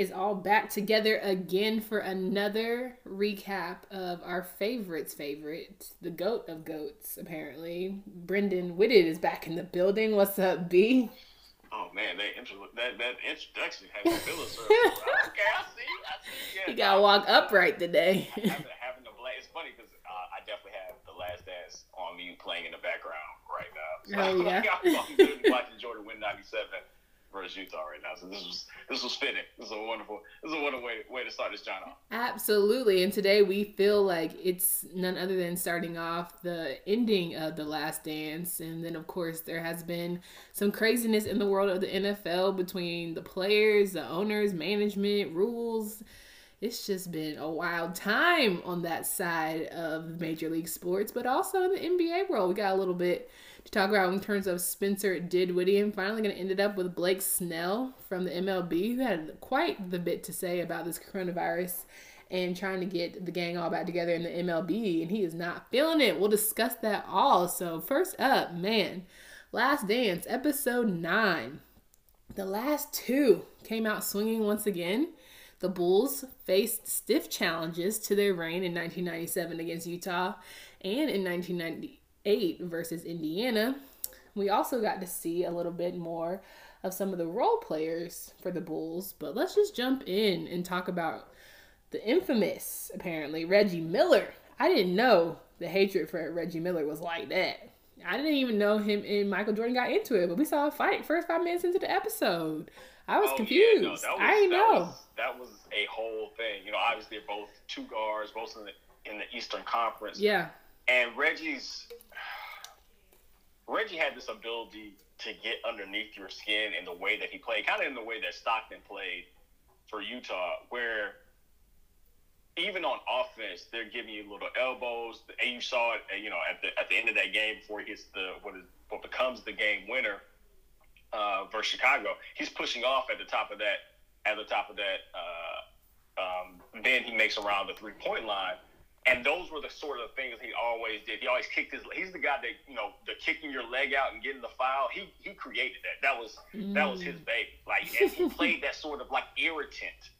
is all back together again for another recap of our favorites favorite, the goat of goats, apparently. Brendan Whitted is back in the building. What's up, B? Oh man, that intro, that that introduction has a filler okay, I see, I see. Yeah, you gotta walk upright today. having, the It's funny because uh, I definitely have the Last Dance on me playing in the background right now. So oh yeah. I'm watching Jordan win '97 versus Utah right now. So this was this was fitting. This is a wonderful this is a wonderful way, way to start this John off. Absolutely. And today we feel like it's none other than starting off the ending of the last dance. And then of course there has been some craziness in the world of the NFL between the players, the owners, management, rules. It's just been a wild time on that side of Major League Sports, but also in the NBA world. We got a little bit talk about in terms of Spencer Dinwiddie. And finally, going to end it up with Blake Snell from the MLB, who had quite the bit to say about this coronavirus and trying to get the gang all back together in the MLB, and he is not feeling it. We'll discuss that all. So, first up, man, Last Dance, episode 9. The last two came out swinging once again. The Bulls faced stiff challenges to their reign in 1997 against Utah and in 1990 eight versus Indiana. We also got to see a little bit more of some of the role players for the Bulls, but let's just jump in and talk about the infamous, apparently, Reggie Miller. I didn't know the hatred for Reggie Miller was like that. I didn't even know him and Michael Jordan got into it, but we saw a fight first five minutes into the episode. I was oh, confused. Yeah, no, was, I didn't know. Was, that was a whole thing. You know, obviously they're both two guards, both in the in the Eastern Conference. Yeah. And Reggie's Reggie had this ability to get underneath your skin in the way that he played, kind of in the way that Stockton played for Utah, where even on offense, they're giving you little elbows. And you saw it, you know, at the at the end of that game before he hits the what is what becomes the game winner uh, versus Chicago. He's pushing off at the top of that at the top of that. Uh, um, then he makes around the three point line and those were the sort of things he always did. He always kicked his. He's the guy that you know, the kicking your leg out and getting the foul. He he created that. That was mm. that was his mm. baby. Like and he played that sort of like irritant.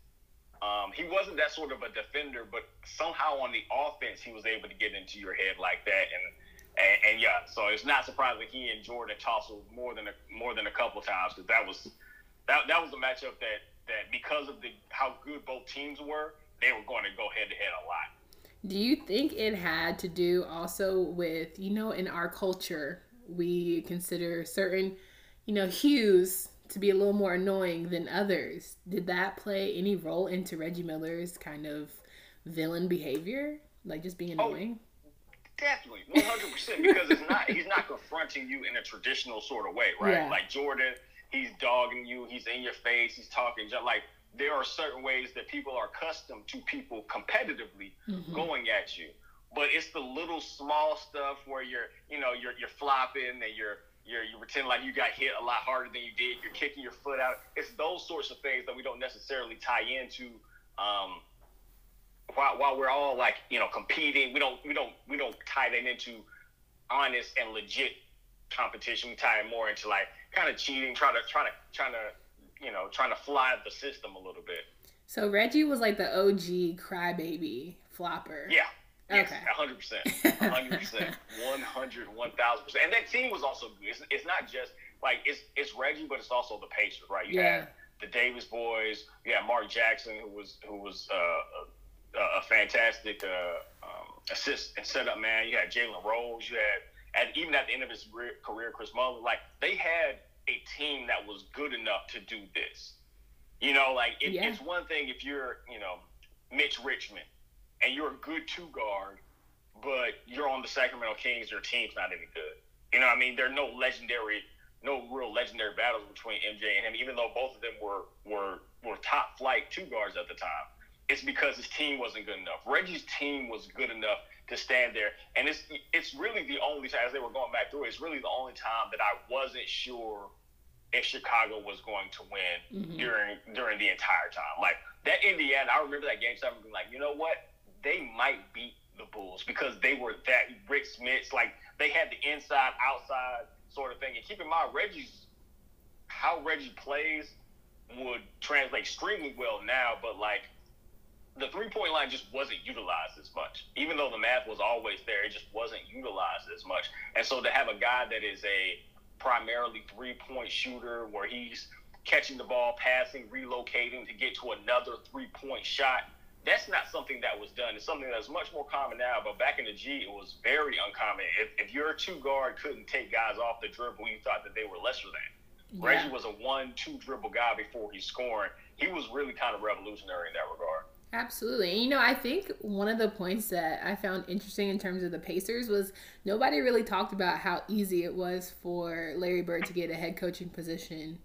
Um, he wasn't that sort of a defender, but somehow on the offense he was able to get into your head like that. And and, and yeah, so it's not surprising he and Jordan tussled more than a more than a couple times because that was that that was a matchup that that because of the how good both teams were, they were going to go head to head a lot. Do you think it had to do also with, you know, in our culture, we consider certain, you know, hues to be a little more annoying than others? Did that play any role into Reggie Miller's kind of villain behavior? Like just being oh, annoying? Oh, definitely, 100%. because it's not, he's not confronting you in a traditional sort of way, right? Yeah. Like Jordan, he's dogging you, he's in your face, he's talking just like, there are certain ways that people are accustomed to people competitively mm-hmm. going at you. But it's the little small stuff where you're, you know, you're you're flopping and you're you're you pretend like you got hit a lot harder than you did. You're kicking your foot out. It's those sorts of things that we don't necessarily tie into. Um, while, while we're all like you know competing, we don't we don't we don't tie that into honest and legit competition. We tie it more into like kind of cheating, trying to trying to trying to you know, trying to fly the system a little bit. So Reggie was like the OG crybaby flopper. Yeah. Yes, okay. 100%. 100%. 100, 1000%. And that team was also good. It's, it's not just like it's it's Reggie, but it's also the Pacers, right? You yeah. had the Davis boys. You had Mark Jackson, who was who was uh, a, a, fantastic uh, um, assist and setup man. You had Jalen Rose. You had, and even at the end of his career, Chris Mullin. Like they had a team that was good enough to do this. You know, like it, yeah. it's one thing if you're, you know, Mitch Richmond and you're a good two guard, but you're on the Sacramento Kings, your team's not any good. You know, I mean, there are no legendary, no real legendary battles between MJ and him, even though both of them were were were top flight two guards at the time. It's because his team wasn't good enough. Reggie's team was good enough to stand there, and it's it's really the only time as they were going back through. It's really the only time that I wasn't sure if Chicago was going to win mm-hmm. during during the entire time. Like that Indiana, I remember that game seven being like, you know what? They might beat the Bulls because they were that Rick Smits, like they had the inside outside sort of thing. And keep in mind Reggie's how Reggie plays, would translate extremely well now, but like the three point line just wasn't utilized as much. Even though the math was always there, it just wasn't utilized as much. And so to have a guy that is a primarily three point shooter where he's catching the ball, passing, relocating to get to another three point shot, that's not something that was done. It's something that's much more common now, but back in the G, it was very uncommon. If, if your two guard couldn't take guys off the dribble, you thought that they were lesser than. Yeah. Reggie was a one, two dribble guy before he scored. He was really kind of revolutionary in that regard. Absolutely. And, you know, I think one of the points that I found interesting in terms of the Pacers was nobody really talked about how easy it was for Larry Bird to get a head coaching position.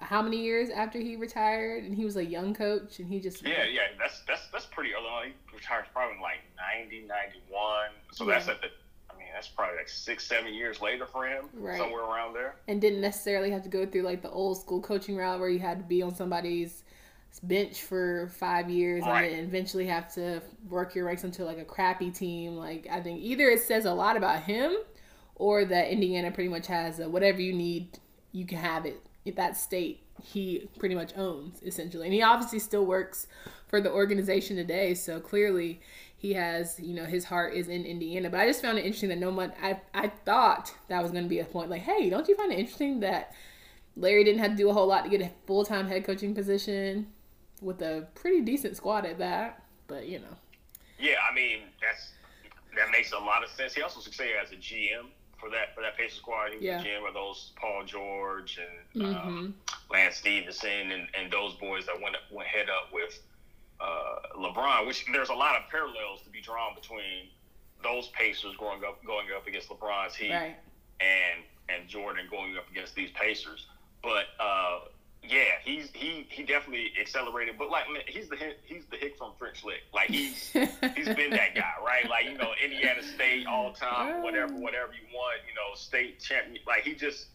How many years after he retired, and he was a young coach, and he just yeah, yeah, that's that's that's pretty early. On. He retired probably in like 90, 91. So yeah. that's at the I mean, that's probably like six, seven years later for him, right. somewhere around there. And didn't necessarily have to go through like the old school coaching route where you had to be on somebody's bench for five years right. and then eventually have to work your ranks into like a crappy team. Like I think either it says a lot about him or that Indiana pretty much has a, whatever you need, you can have it. If that state he pretty much owns essentially, and he obviously still works for the organization today. So clearly he has you know his heart is in Indiana. But I just found it interesting that no one I I thought that was going to be a point like, hey, don't you find it interesting that Larry didn't have to do a whole lot to get a full time head coaching position? With a pretty decent squad at that. But you know. Yeah, I mean that's that makes a lot of sense. He also succeeded as a GM for that for that Pacers squad. He was yeah. GM of those Paul George and um, mm-hmm. um, Lance Stephenson and, and those boys that went went head up with uh, LeBron. Which there's a lot of parallels to be drawn between those Pacers going up going up against LeBron's Heat right. and and Jordan going up against these Pacers. But uh, yeah, he's he he definitely accelerated, but like man, he's the he's the hick from French Lick. Like he's he's been that guy, right? Like you know Indiana State all time, whatever whatever you want, you know state champion. Like he just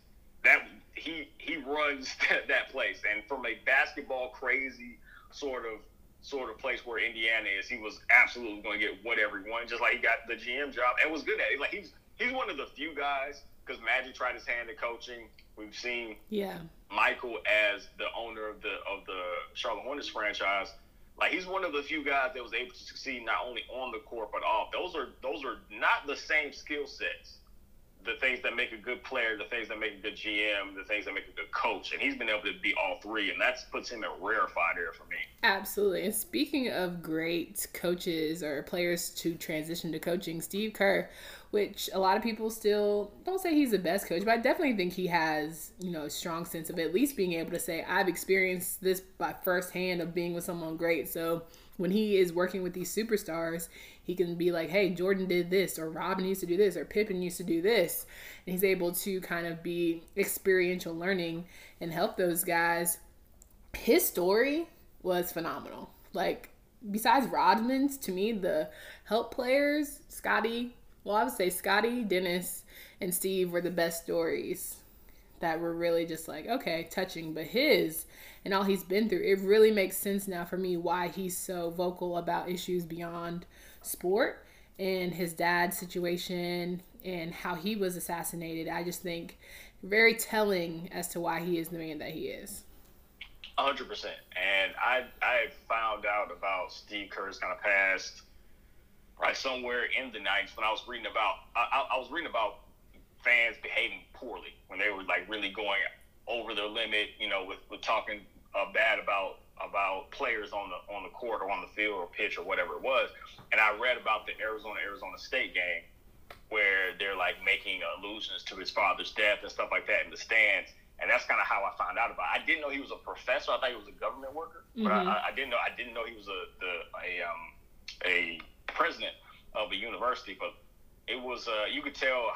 that he he runs that, that place, and from a basketball crazy sort of sort of place where Indiana is, he was absolutely going to get whatever he wanted. Just like he got the GM job and was good at it. Like he's he's one of the few guys because Magic tried his hand at coaching. We've seen yeah Michael as the owner of the of the Charlotte Hornets franchise. Like he's one of the few guys that was able to succeed not only on the court but off. Those are those are not the same skill sets the things that make a good player, the things that make a good GM, the things that make a good coach. And he's been able to be all three, and that puts him in a rarefied air for me. Absolutely. And speaking of great coaches or players to transition to coaching, Steve Kerr, which a lot of people still don't say he's the best coach, but I definitely think he has, you know, a strong sense of at least being able to say, I've experienced this by firsthand of being with someone great. So when he is working with these superstars, he can be like, hey, Jordan did this, or Robin used to do this, or Pippen used to do this. And he's able to kind of be experiential learning and help those guys. His story was phenomenal. Like, besides Rodman's, to me, the help players, Scottie, well, I would say Scottie, Dennis, and Steve were the best stories that were really just like, okay, touching. But his, and all he's been through, it really makes sense now for me why he's so vocal about issues beyond sport and his dad's situation and how he was assassinated. I just think very telling as to why he is the man that he is. hundred percent. And I I found out about Steve Kerr's kind of past right somewhere in the nineties when I was reading about I, I was reading about fans behaving poorly when they were like really going over their limit, you know, with, with talking uh, bad about about players on the on the court or on the field or pitch or whatever it was. And I read about the Arizona Arizona State game where they're like making allusions to his father's death and stuff like that in the stands. And that's kind of how I found out about. it. I didn't know he was a professor. I thought he was a government worker, mm-hmm. but I, I, didn't know. I didn't know he was a the a um a president of a university. But it was uh, you could tell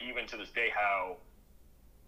even to this day how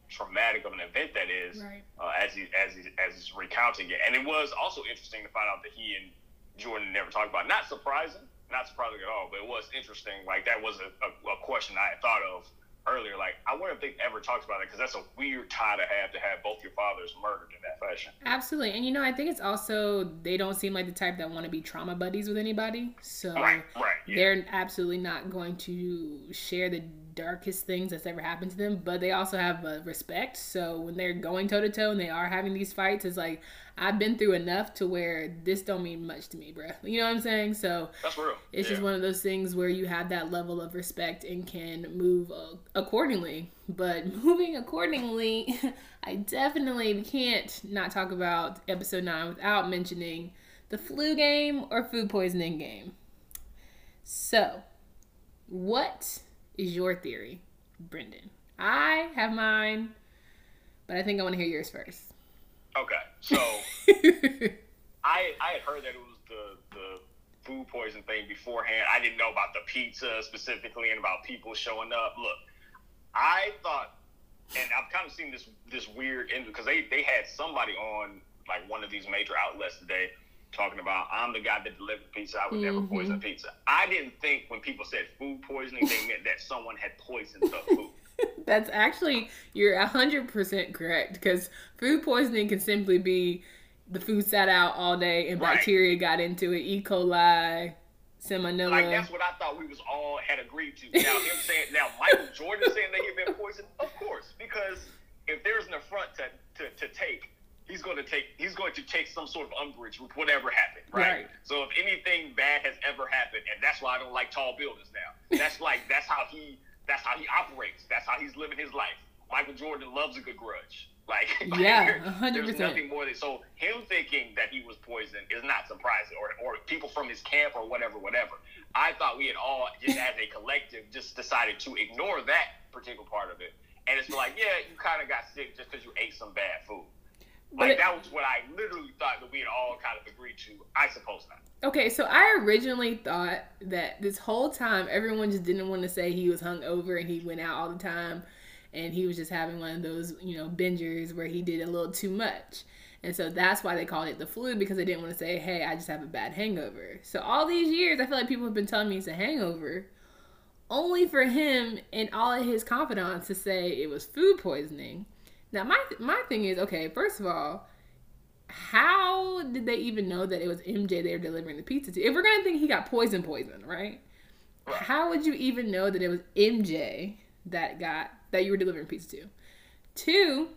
traumatic of an event that is right. uh, as he as he as he's recounting it. And it was also interesting to find out that he and Jordan never talked about. It. Not surprising, not surprising at all, but it was interesting. Like that was a, a, a question I had thought of earlier. Like I wonder if they ever talked about it because that's a weird tie to have to have both your fathers murdered in that fashion. Absolutely, and you know I think it's also they don't seem like the type that want to be trauma buddies with anybody. So right, right, yeah. they're absolutely not going to share the darkest things that's ever happened to them, but they also have uh, respect. So when they're going toe to toe and they are having these fights, it's like I've been through enough to where this don't mean much to me, bro. You know what I'm saying? So that's real. It's yeah. just one of those things where you have that level of respect and can move uh, accordingly. But moving accordingly, I definitely can't not talk about episode nine without mentioning the flu game or food poisoning game. So, what is your theory, Brendan? I have mine, but I think I want to hear yours first. Okay, so I I had heard that it was the the food poison thing beforehand. I didn't know about the pizza specifically and about people showing up. Look, I thought, and I've kind of seen this this weird because they they had somebody on like one of these major outlets today talking about I'm the guy that delivered pizza. I would mm-hmm. never poison pizza. I didn't think when people said food poisoning, they meant that someone had poisoned the food. That's actually you're hundred percent correct because food poisoning can simply be the food sat out all day and right. bacteria got into it, E. coli, salmonella. Like that's what I thought we was all had agreed to. Now him saying now Michael Jordan saying that he had been poisoned, of course, because if there's an affront to, to, to take he's going to take he's going to take some sort of umbrage with whatever happened, right? right? So if anything bad has ever happened, and that's why I don't like tall buildings now. That's like that's how he that's how he operates. That's how he's living his life. Michael Jordan loves a good grudge. Like yeah, hundred percent. There's nothing more than so him thinking that he was poisoned is not surprising, or or people from his camp or whatever, whatever. I thought we had all just as a collective just decided to ignore that particular part of it, and it's like yeah, you kind of got sick just because you ate some bad food. Like that was what I literally thought that we had all kind of agreed to. I suppose not. Okay, so I originally thought that this whole time everyone just didn't want to say he was hungover and he went out all the time and he was just having one of those, you know, bingers where he did a little too much. And so that's why they called it the flu because they didn't want to say, hey, I just have a bad hangover. So all these years, I feel like people have been telling me it's a hangover, only for him and all of his confidants to say it was food poisoning. Now my my thing is okay. First of all, how did they even know that it was MJ they were delivering the pizza to? If we're gonna think he got poison, poison, right? How would you even know that it was MJ that got that you were delivering pizza to? Two,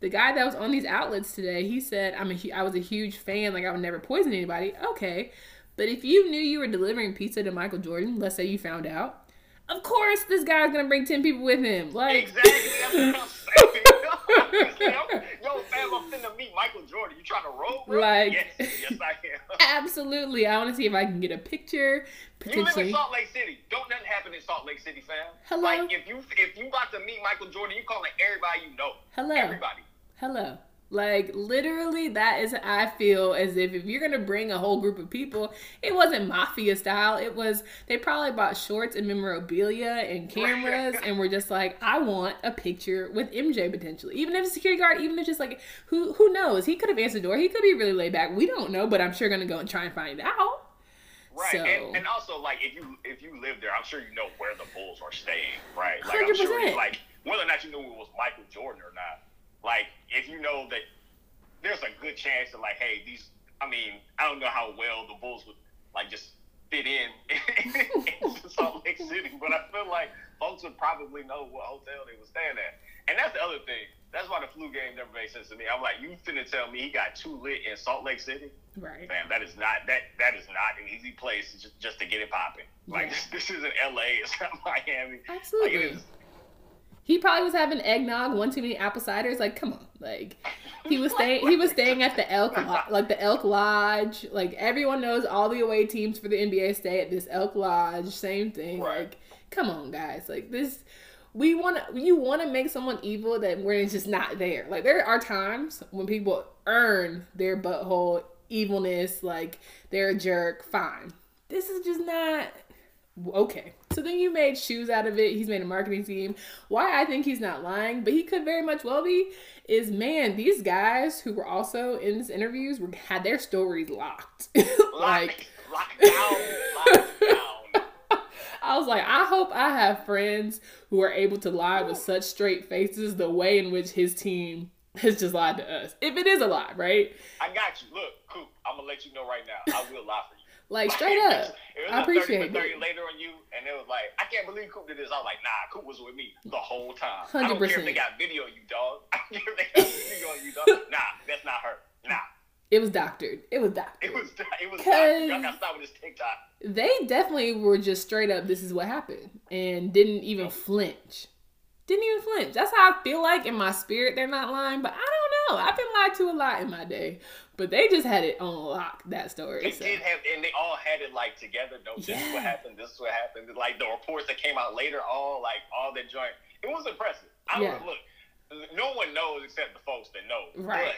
the guy that was on these outlets today, he said, "I'm a, I was a huge fan. Like I would never poison anybody." Okay, but if you knew you were delivering pizza to Michael Jordan, let's say you found out, of course this guy's gonna bring ten people with him. Like exactly. yo, fam, I'm finna meet Michael Jordan. You trying to roll, bro? Like, yes, yes, I am. absolutely. I want to see if I can get a picture. You live in Salt Lake City. Don't nothing happen in Salt Lake City, fam. Hello. Like, if you if you about to meet Michael Jordan, you calling everybody you know. Hello. Everybody. Hello. Like literally, that is I feel as if if you're gonna bring a whole group of people, it wasn't mafia style. It was they probably bought shorts and memorabilia and cameras, and were just like, I want a picture with MJ potentially. Even if security guard, even if just like who who knows, he could have answered the door. He could be really laid back. We don't know, but I'm sure gonna go and try and find out. Right, so, and, and, also like if you if you live there, I'm sure you know where the Bulls are staying, right? Like i am sure you, like whether or not you knew it was Michael Jordan or not like, if you know that there's a good chance that, like, hey, these, I mean, I don't know how well the Bulls would, like, just fit in into Salt Lake City, but I feel like folks would probably know what hotel they were staying at. And that's the other thing. That's why the flu game never made sense to me. I'm like, you finna tell me he got too lit in Salt Lake City? Right. Man, that is not that that is not an easy place just, just to get it popping. Like yeah. this, this isn't LA, it's not Miami. Absolutely. Like, it is, he probably was having eggnog, one too many apple ciders. Like, come on, like he was staying. He was staying at the Elk, like the Elk Lodge. Like everyone knows, all the away teams for the NBA stay at this Elk Lodge. Same thing. Right. Like, come on, guys. Like this, we want to. You want to make someone evil that where it's just not there. Like there are times when people earn their butthole evilness. Like they're a jerk. Fine. This is just not okay. So then you made shoes out of it. He's made a marketing team. Why I think he's not lying, but he could very much well be, is man, these guys who were also in this interviews were, had their stories locked. like locked down, locked down. I was like, I hope I have friends who are able to lie with such straight faces the way in which his team has just lied to us. If it is a lie, right? I got you. Look, Coop, I'm gonna let you know right now. I will lie for you. Like straight up. I 30 appreciate for 30 it. later on you, and it was like, I can't believe Coop did this. I was like, nah, Coop was with me the whole time. I don't care if 100%. they got video of you, dog. I don't care if they got video of you, dog. Nah, that's not her. Nah. It was doctored. It was doctored. It was, it was, Cause- y'all gotta stop with this TikTok. they definitely were just straight up this is what happened and didn't even flinch didn't even flinch that's how i feel like in my spirit they're not lying but i know i've been lied to a lot in my day but they just had it on lock that story They so. did have, and they all had it like together. No, this is what happened. This is what happened. Like the reports that came out later, all like all that joint. It was impressive. I Yeah. look. No one knows except the folks that know. right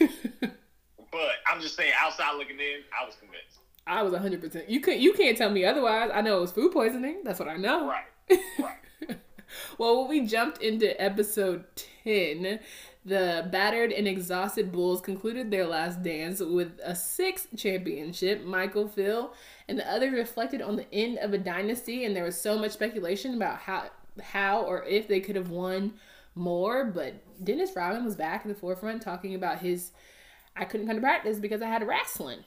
But, but I'm just saying, outside looking in, I was convinced. i was 100% you can't you can't tell me otherwise i know it was food poisoning that's what i know Right. Right. well, when we jumped into episode 10, the battered and exhausted Bulls concluded their last dance with a sixth championship. Michael, Phil, and the others reflected on the end of a dynasty, and there was so much speculation about how, how or if they could have won more. But Dennis Rodman was back in the forefront talking about his I couldn't come to practice because I had wrestling.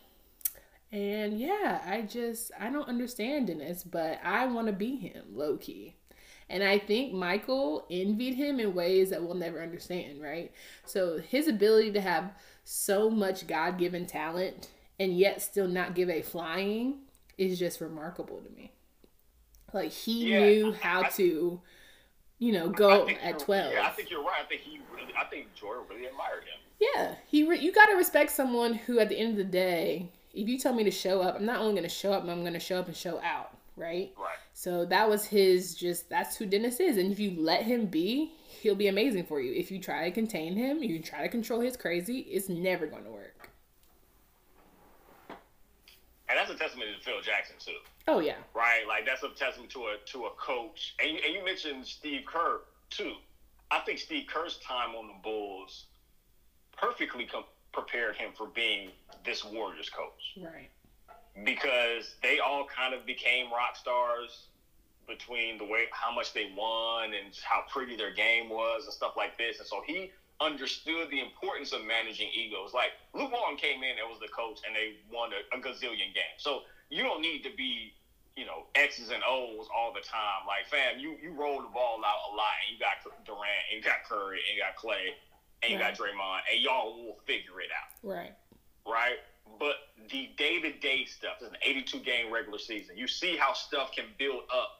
And yeah, I just I don't understand Dennis, but I want to be him low key. And I think Michael envied him in ways that we'll never understand, right? So his ability to have so much God given talent and yet still not give a flying is just remarkable to me. Like he Yeah, knew how I- to, you know, go at twelve. Yeah, I think you're right. I think he really, I think Jordan really admired him. Yeah, he re- you got to respect someone who, at the end of the day, if you tell me to show up, I'm not only going to show up, but I'm going to show up and show out, right? Right. So that was his just that's who Dennis is, and if you let him be, he'll be amazing for you. If you try to contain him, you try to control his crazy, it's never going to work. And that's a testament to Phil Jackson too. Oh yeah, right? Like that's a testament to a to a coach. And you, and you mentioned Steve Kerr too. I think Steve Kerr's time on the Bulls perfectly com- prepared him for being this Warriors coach right. because they all kind of became rock stars between the way how much they won and how pretty their game was and stuff like this. And so he understood the importance of managing egos. Like Luke Walton came in and was the coach and they won a, a gazillion games. So you don't need to be, you know, X's and O's all the time. Like, fam, you you roll the ball out a lot and you got Durant and you got Curry and you got Clay and you got Draymond and y'all will figure it out Right. right? But the day to day stuff, it's an 82 game regular season. You see how stuff can build up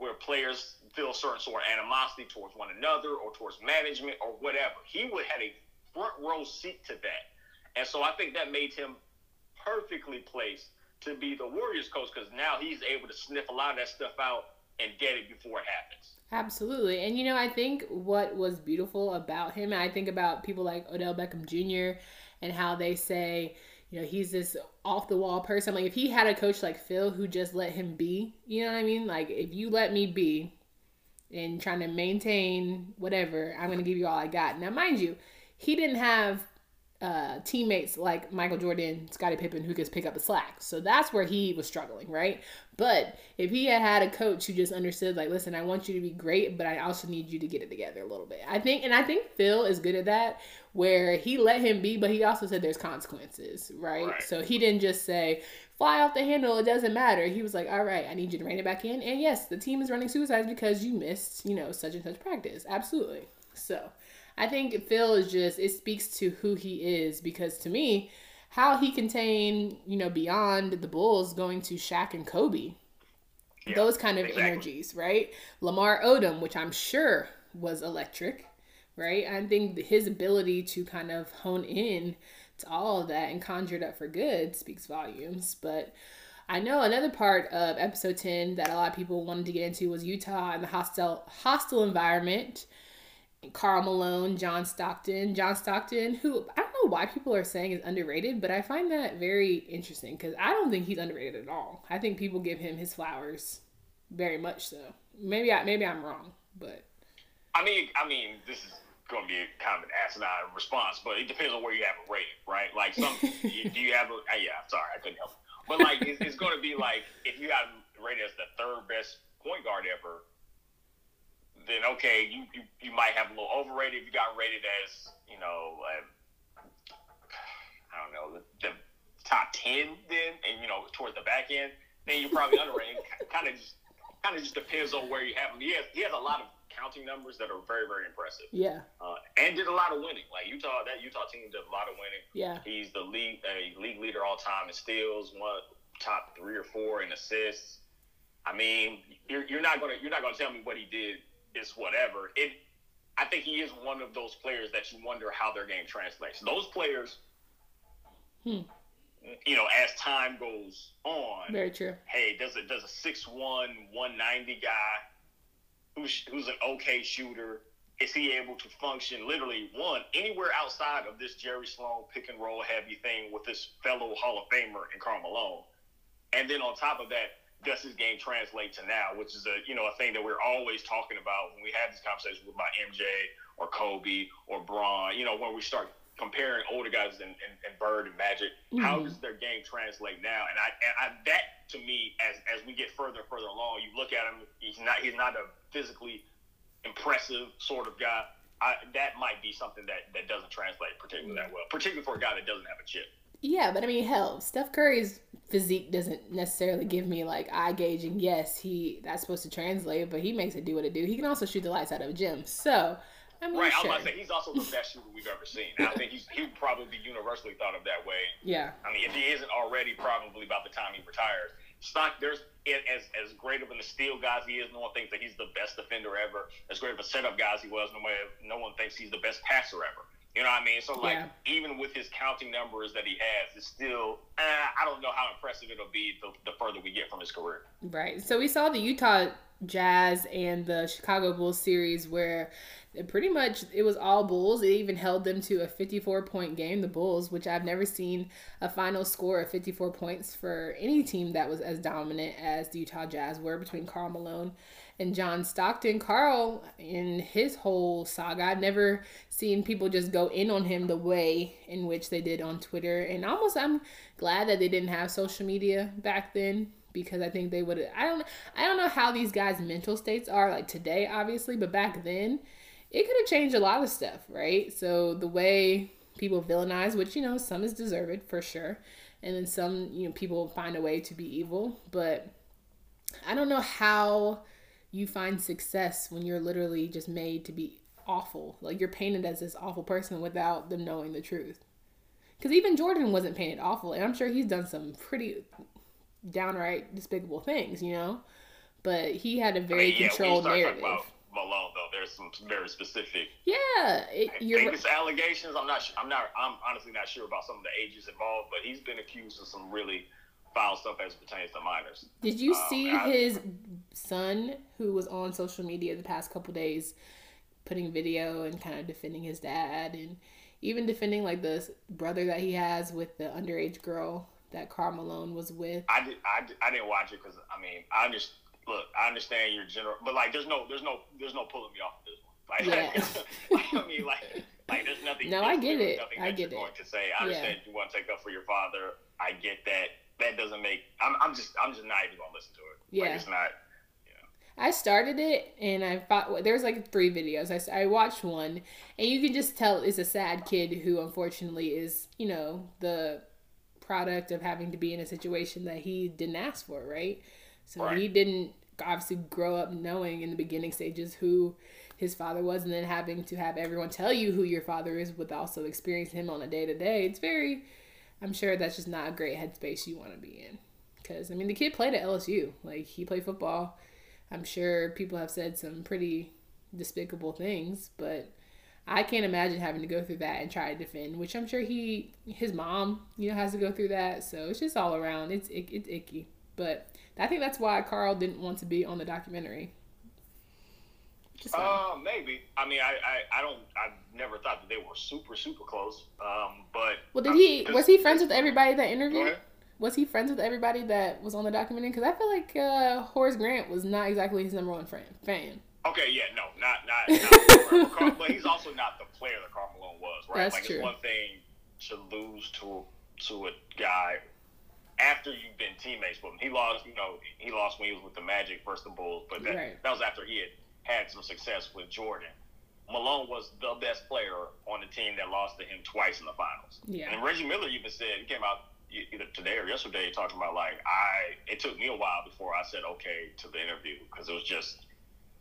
where players feel a certain sort of animosity towards one another or towards management or whatever. He would had a front row seat to that. And so I think that made him perfectly placed to be the Warriors coach because now he's able to sniff a lot of that stuff out and get it before it happens. Absolutely. And you know, I think what was beautiful about him, I think about people like Odell Beckham Jr. and how they say, you know, he's this off the wall person. Like if he had a coach like Phil who just let him be, you know what I mean? Like if you let me be and trying to maintain whatever, I'm gonna give you all I got. Now mind you, he didn't have uh, teammates like Michael Jordan, Scottie Pippen, who could pick up the slack. So that's where he was struggling, right? But if he had had a coach who just understood, like, listen, I want you to be great, but I also need you to get it together a little bit. I think, and I think Phil is good at that, where he let him be, but he also said there's consequences, right? Right. So he didn't just say, fly off the handle, it doesn't matter. He was like, all right, I need you to rein it back in. And yes, the team is running suicides because you missed, you know, such and such practice. Absolutely. So I think Phil is just it speaks to who he is because to me, how he contained, you know, beyond the Bulls going to Shaq and Kobe. Yeah, those kind of exactly. energies, right? Lamar Odom, which I'm sure was electric, right? I think his ability to kind of hone in to all of that and conjure it up for good speaks volumes. But I know another part of episode 10 that a lot of people wanted to get into was Utah and the hostile hostile environment. Karl Malone, John Stockton, John Stockton, who I don't know why people are saying is underrated, but I find that very interesting because I don't think he's underrated at all. I think people give him his flowers, very much so. Maybe I maybe I'm wrong, but I mean, I mean, this is going to be kind of an asinine response, but it depends on where you have it rated, right? Like, some do you have a? Uh, yeah, I'm sorry, I couldn't help. it. But like, it's, it's going to be like if you got him rated as the third best point guard ever, then okay, you you, you might have a little overrated. If you got rated as, you know, uh, I don't know, the, the top ten then, and you know towards the back end, then you're probably underrated. kind of just kind of just depends on where you have him. He has he has a lot of counting numbers that are very very impressive. Yeah. Uh, and did a lot of winning. Like Utah, that Utah team did a lot of winning. Yeah. He's the league a league leader all time in steals, one top three or four in assists. I mean, you're, you're not gonna you're not gonna tell me what he did is whatever. It I think he is one of those players that you wonder how their game translates. Those players, hmm. you know, as time goes on, very true. Hey, does it does a 6'1", 190 guy who's who's an okay shooter? Is he able to function literally one anywhere outside of this Jerry Sloan pick and roll heavy thing with this fellow Hall of Famer and Karl Malone? And then on top of that, does his game translate to now, which is a you know a thing that we're always talking about when we have these conversations with about MJ or Kobe or Bron. You know when we start comparing older guys and, and, and Bird and Magic, mm-hmm. how does their game translate now? And I and I, that to me, as as we get further and further along, you look at him. He's not he's not a physically impressive sort of guy. I, that might be something that, that doesn't translate particularly that well, particularly for a guy that doesn't have a chip. Yeah, but I mean, hell, Steph Curry's physique doesn't necessarily give me like eye gauging. Yes, he that's supposed to translate, but he makes it do what it do. He can also shoot the lights out of a gym. So, I mean, right. Sure. I was about to say he's also the best shooter we've ever seen. I think he's he probably be universally thought of that way. Yeah. I mean, if he isn't already, probably by the time he retires. Stock, there's as as great of an steal guy as he is. No one thinks that he's the best defender ever. As great of a setup guy as he was, no one no one thinks he's the best passer ever. You know what I mean? So like, yeah. even with his counting numbers that he has, it's still eh, I don't know how impressive it'll be the, the further we get from his career. Right. So we saw the Utah Jazz and the Chicago Bulls series where pretty much it was all Bulls. It even held them to a 54 point game, the Bulls, which I've never seen a final score of 54 points for any team that was as dominant as the Utah Jazz were between Karl Malone and John Stockton. Karl, in his whole saga, I've never seen people just go in on him the way in which they did on Twitter. And almost, I'm glad that they didn't have social media back then because I think they would. I don't. I don't know how these guys' mental states are like today, obviously, but back then, it could have changed a lot of stuff, right? So the way people villainize, which you know, some is deserved for sure, and then some, you know, people find a way to be evil, but I don't know how you find success when you're literally just made to be awful. Like you're painted as this awful person without them knowing the truth. Because even Jordan wasn't painted awful, and I'm sure he's done some pretty downright despicable things, you know. But he had a very I mean, yeah, controlled narrative. Malone though, there's some very specific. Yeah, it, you're allegations. I'm not. I'm not. I'm honestly not sure about some of the ages involved, but he's been accused of some really foul stuff as pertains to minors. Did you um, see I, his son, who was on social media the past couple days, putting video and kind of defending his dad and even defending like the brother that he has with the underage girl that Karl Malone was with? I did. I, did, I didn't watch it because I mean I just look. I understand your general, but like there's no there's no there's no pulling me off of this one. Like, yeah. I mean like. Like there's nothing. No, I get it. I get it. Going to say, I understand yeah. you want to take up for your father. I get that that doesn't make. I'm, I'm just I'm just not even gonna listen to it. Yeah, like, it's not. I started it and I thought there was like three videos. I, I watched one and you can just tell it's a sad kid who unfortunately is you know the product of having to be in a situation that he didn't ask for, right? So right. he didn't obviously grow up knowing in the beginning stages who his father was and then having to have everyone tell you who your father is with also experiencing him on a day to day. It's very I'm sure that's just not a great headspace you want to be in. Because, I mean, the kid played at LSU. Like, he played football. I'm sure people have said some pretty despicable things, but I can't imagine having to go through that and try to defend, which I'm sure he, his mom, you know, has to go through that. So it's just all around. It's, it, it's icky. But I think that's why Karl didn't want to be on the documentary uh, maybe. I mean, I, I, I don't. I never thought that they were super super close. Um, but well, did he? Was he friends with everybody that interviewed? Was he friends with everybody that was on the documentary? Because I feel like uh, Horace Grant was not exactly his number one fan. fan. Okay, yeah, no, not not. not but he's also not the player that Karl Malone was, right? That's like true. it's one thing to lose to to a guy after you've been teammates with him. He lost, you know, he lost when he was with the Magic versus the Bulls, but that, right. that was after he had had some success with Jordan. Malone was the best player on the team that lost to him twice in the finals. Yeah. And Reggie Miller even said he came out either today or yesterday talking about like I. It took me a while before I said okay to the interview because it was just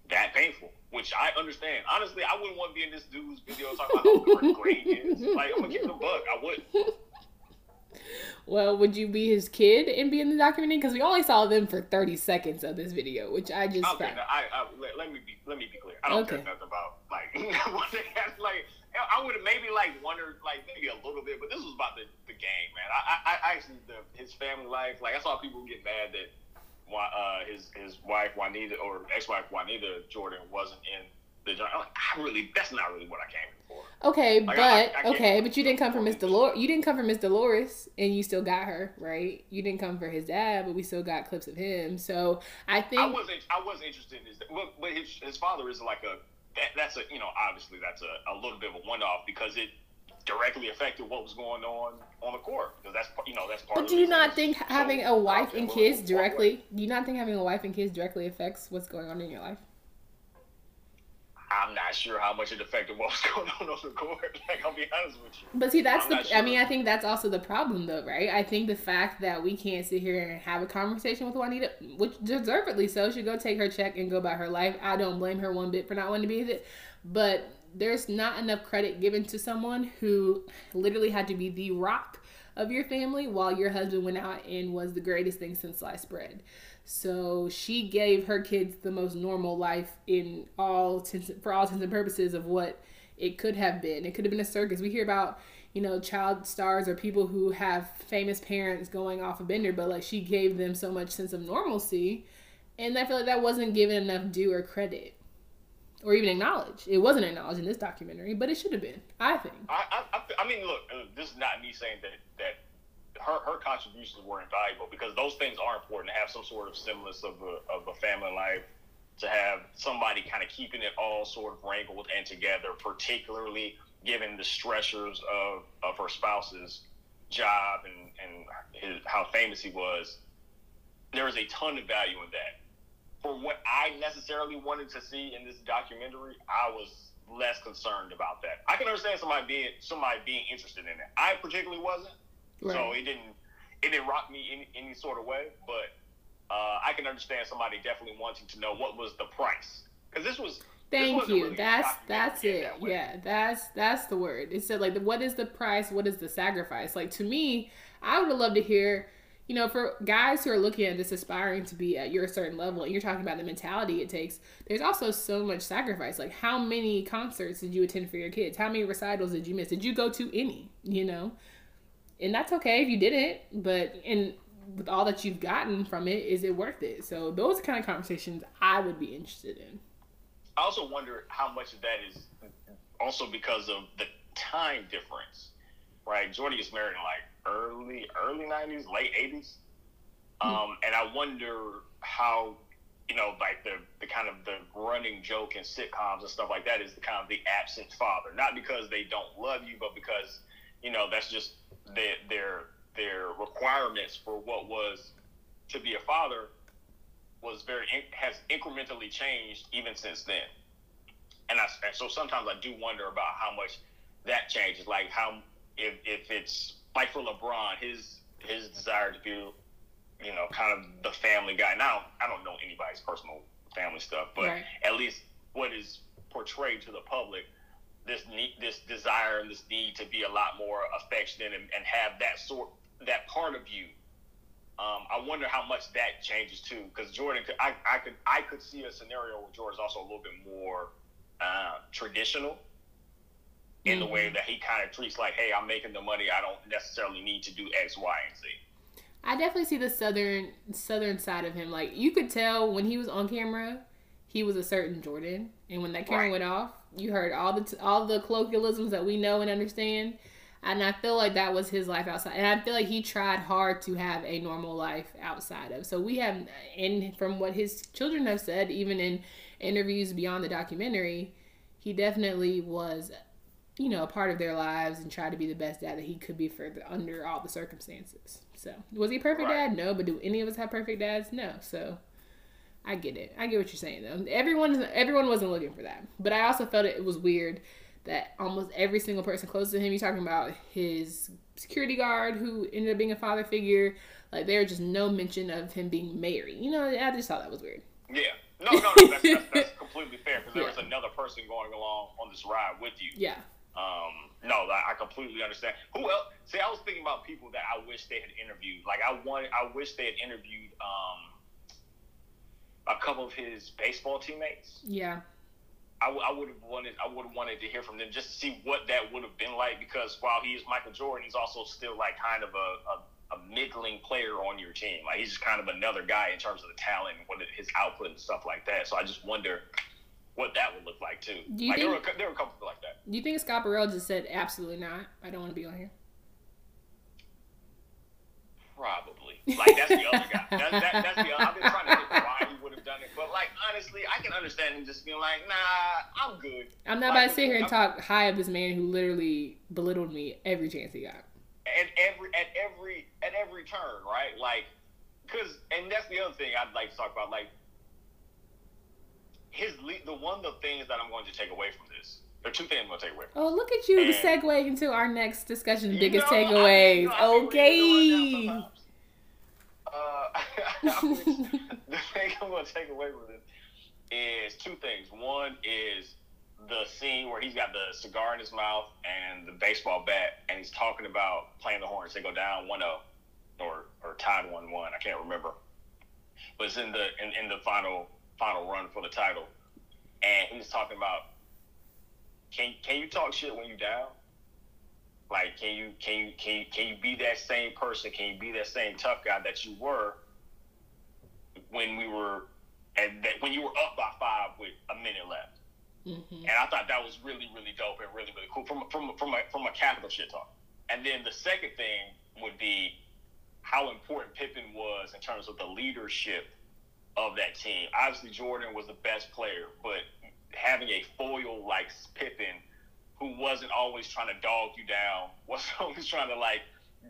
that painful. Which I understand. Honestly, I wouldn't want to be in this dude's video talking about how great he is. Like I'm gonna give him a buck. I would. Well, would you be his kid and be in the documentary? Because we only saw them for thirty seconds of this video, which I just. Okay, no, I, I let, let, me be let me be clear. I don't okay. care nothing about like what they had. Like I would have maybe like wondered like maybe a little bit, but this was about the, the game, man. I, I, I actually the, his family life. Like I saw people get mad that uh, his his wife Juanita or ex wife Juanita Jordan wasn't in the joint. Like, I really that's not really what I came for. Okay, like, but I, I, okay, but you didn't come from Miss Deloris. You didn't come from Miss Deloris, and you still got her right. You didn't come for his dad, but we still got clips of him. So I think I wasn't I was interested in his, but, but his, his father is like a that, that's a you know obviously that's a, a little bit of a one off because it directly affected what was going on on the court because that's you know that's part. But do you not think so, having a wife and kids directly? Do you not think having a wife and kids directly affects what's going on in your life? I'm not sure how much it affected what was going on on the court. Like I'll be honest with you. But see, that's I'm the. Sure. I mean, I think that's also the problem, though, right? I think the fact that we can't sit here and have a conversation with Juanita, which deservedly so, should go take her check and go about her life. I don't blame her one bit for not wanting to be with it, but there's not enough credit given to someone who literally had to be the rock of your family while your husband went out and was the greatest thing since sliced bread. So she gave her kids the most normal life in all for all intents and purposes of what it could have been. It could have been a circus. We hear about you know child stars or people who have famous parents going off a bender, but like she gave them so much sense of normalcy, and I feel like that wasn't given enough due or credit or even acknowledged. It wasn't acknowledged in this documentary, but it should have been. I think. I, I, I mean, look, uh, this is not me saying that that her her contributions were invaluable because those things are important to have some sort of semblance of a of a family life, to have somebody kind of keeping it all sort of wrangled and together, particularly given the stressors of of her spouse's job and and his, how famous he was. There is a ton of value in that for what I necessarily wanted to see in this documentary, I was less concerned about that. I can understand somebody being somebody being interested in it. I particularly wasn't, right. so it didn't it didn't rock me in any sort of way. But uh, I can understand somebody definitely wanting to know what was the price because this was. Thank this you. Really that's that's it. That yeah, that's that's the word. It said like, what is the price? What is the sacrifice? Like to me, I would have loved to hear you know, for guys who are looking at this aspiring to be at your certain level, and you're talking about the mentality it takes, there's also so much sacrifice. Like, how many concerts did you attend for your kids? How many recitals did you miss? Did you go to any? You know, and that's okay if you didn't, but and with all that you've gotten from it, is it worth it? So those kind of conversations I would be interested in. I also wonder how much of that is also because of the time difference, right? Jordy is married in like early early nineties, late eighties. Hmm. Um, and I wonder how you know, like the the kind of the running joke in sitcoms and stuff like that is the kind of the absent father. Not because they don't love you, but because you know that's just their their their requirements for what was to be a father was very has incrementally changed even since then. And I and so sometimes I do wonder about how much that changes. Like how if if it's like for LeBron, his his desire to be, you know, kind of the family guy. Now, I don't know anybody's personal family stuff, but right. at least what is portrayed to the public, this need, this desire and this need to be a lot more affectionate and, and have that sort, that part of you. Um, I wonder how much that changes too, because Jordan, could, I, I could, I could see a scenario where Jordan's also a little bit more uh, traditional in mm-hmm. the way mm-hmm. that he kind of treats like, hey, I'm making the money. I don't necessarily need to do X, Y, and Z. I definitely see the southern southern side of him. Like you could tell when he was on camera, he was a certain Jordan, and when that camera right. went off, you heard all the t- all the colloquialisms that we know and understand. And I feel like that was his life outside, and I feel like he tried hard to have a normal life outside of. So we have, and from what his children have said, even in interviews beyond the documentary, he definitely was you know, a part of their lives and try to be the best dad that he could be for the, under all the circumstances. So, was he a perfect right. dad? No, but do any of us have perfect dads? No. So, I get it. I get what you're saying though. Everyone everyone wasn't looking for that. But I also felt it, it was weird that almost every single person close to him, you're talking about his security guard who ended up being a father figure. Like there just no mention of him being married. You know, I just thought that was weird. Yeah. No, no, no. That's, that's, that's completely fair because there yeah. was another person going along on this ride with you. Yeah. Um, no, I completely understand. Who else? See, I was thinking about people that I wish they had interviewed. Like I wanted, I wish they had interviewed um, a couple of his baseball teammates. Yeah. I, I would have wanted I would have wanted to hear from them just to see what that would have been like because while he is Michael Jordan, he's also still like kind of a, a, a middling player on your team. Like he's just kind of another guy in terms of the talent, and what his output and stuff like that. So I just wonder what that would look like too. Do you like think, there were there were a couple like that. Do you think Scott Burrell just said absolutely not? I don't want to be on here. Probably. Like that's the other guy. That, that, that's the. I've been trying to think why he would have done it, but like honestly, I can understand him just being like, "Nah, I'm good." I'm not like, about to sit here and I'm, talk high of this man who literally belittled me every chance he got. At every at every at every turn, right? Like, cause, and that's the other thing I'd like to talk about. Like, his the one of the things that I'm going to take away from this. There are two things I'm going to take away. oh, look at you! And, the segue into our next discussion. Biggest know, takeaways. I, you know, okay. Uh, the thing I'm going to take away from this is two things. One is the scene where he's got the cigar in his mouth and the baseball bat, and he's talking about playing the horns. They go down 1 0 or, or tied 1 1. I can't remember. But it's in the in, in the final final run for the title. And he's talking about can can you talk shit when you down? Like can you can you can you, can you be that same person? Can you be that same tough guy that you were when we were and that when you were up by five with a minute left? Mm-hmm. And I thought that was really really dope and really really cool from from from a, from a capital shit talk. And then the second thing would be how important Pippen was in terms of the leadership of that team. Obviously, Jordan was the best player, but having a foil like Pippen, who wasn't always trying to dog you down, wasn't always trying to like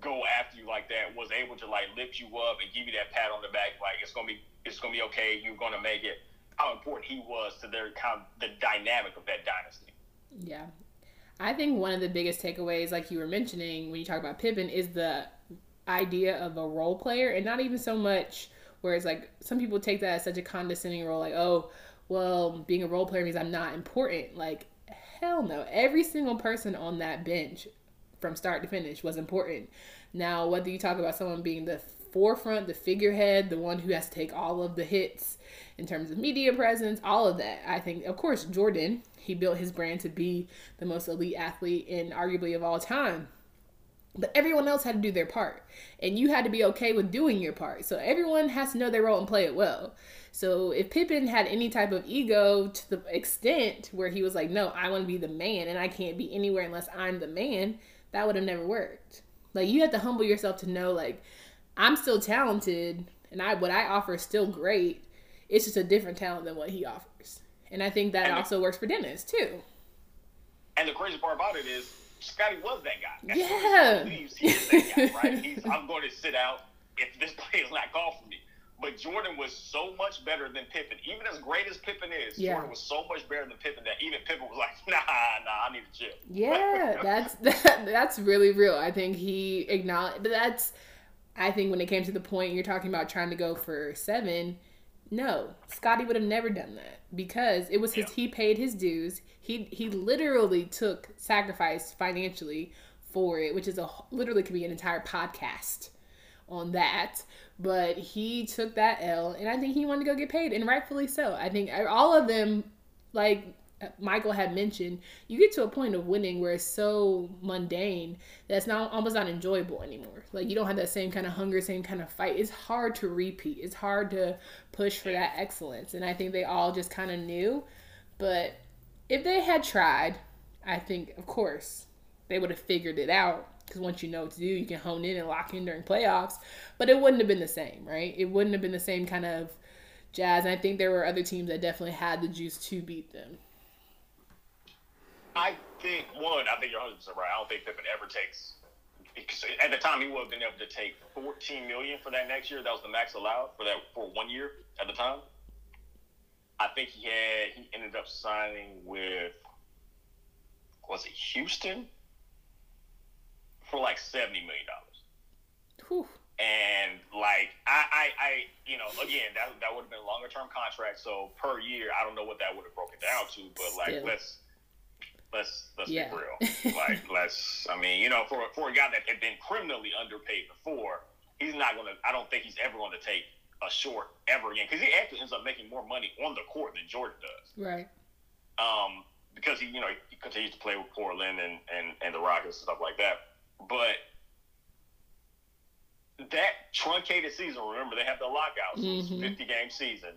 go after you like that, was able to like lift you up and give you that pat on the back, like it's gonna be it's gonna be okay, you're gonna make it. How important he was to their kind of the dynamic of that dynasty. Yeah. I think one of the biggest takeaways, like you were mentioning when you talk about Pippen, is the idea of a role player and not even so much Whereas like some people take that as such a condescending role, like, oh, well, being a role player means I'm not important. Like, hell no. Every single person on that bench from start to finish was important. Now, whether you talk about someone being the forefront, the figurehead, the one who has to take all of the hits in terms of media presence, all of that. I think, of course, Jordan, he built his brand to be the most elite athlete in arguably of all time. But everyone else had to do their part. And you had to be okay with doing your part. So everyone has to know their role and play it well. So if Pippen had any type of ego to the extent where he was like, no, I want to be the man and I can't be anywhere unless I'm the man, that would have never worked. Like you have to humble yourself to know like I'm still talented and I what I offer is still great. It's just a different talent than what he offers. And I think that and also works for Dennis too. And the crazy part about it is Scottie was that guy. As yeah. He leaves, he is that guy, right? He's, I'm going to sit out if this play is not called for me. But Jordan was so much better than Pippen. Even as great as Pippen is, yeah. Jordan was so much better than Pippen that even Pippen was like, nah, nah, I need to chill. Yeah, that's that, that's really real. I think he acknowledged, that's, I think when it came to the point you're talking about trying to go for seven, no, Scottie would have never done that because it was his. Yeah. He paid his dues. He he literally took sacrifice financially for it, which is a literally could be an entire podcast on that. But he took that L, and I think he wanted to go get paid, and rightfully so. I think uh, all of them, like Michael had mentioned, you get to a point of winning where it's so mundane that it's not almost not enjoyable anymore. Like you don't have that same kind of hunger, same kind of fight. It's hard to repeat. It's hard to push for that excellence. And I think they all just kind of knew. But if they had tried, I think of course they would have figured it out. Because once you know what to do, you can hone in and lock in during playoffs. But it wouldn't have been the same, right? It wouldn't have been the same kind of jazz. And I think there were other teams that definitely had the juice to beat them. I think one, I think you're 100 percent right. I don't think Pippen ever takes. At the time, he would have been able to take 14 million for that next year. That was the max allowed for that for one year at the time. I think he had he ended up signing with was it Houston for like seventy million dollars. And like I, I, I, you know, again, that that would have been a longer term contract. So per year, I don't know what that would have broken down to, but like Still. let's let's let's yeah. be real. like let's, I mean, you know, for for a guy that had been criminally underpaid before, he's not gonna. I don't think he's ever going to take a short ever again because he actually ends up making more money on the court than Jordan does. Right. Um, because he, you know, he continues to play with Portland and and and the Rockets and stuff like that, but that truncated season, remember they have the lockouts, mm-hmm. 50 game season.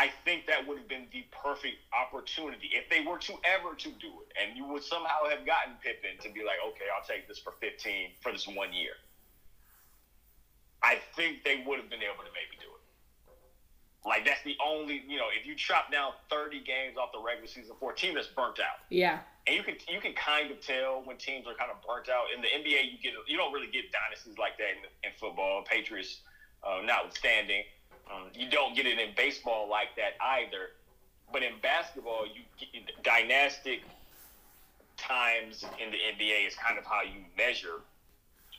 I think that would have been the perfect opportunity if they were to ever to do it, and you would somehow have gotten Pippen to be like, okay, I'll take this for 15 for this one year. I think they would have been able to maybe do it. Like that's the only, you know, if you chop down 30 games off the regular season for a team that's burnt out. Yeah. And you can you can kind of tell when teams are kind of burnt out. In the NBA, you get you don't really get dynasties like that in, in football. Patriots, uh, notwithstanding, um, you don't get it in baseball like that either. But in basketball, you get dynastic times in the NBA is kind of how you measure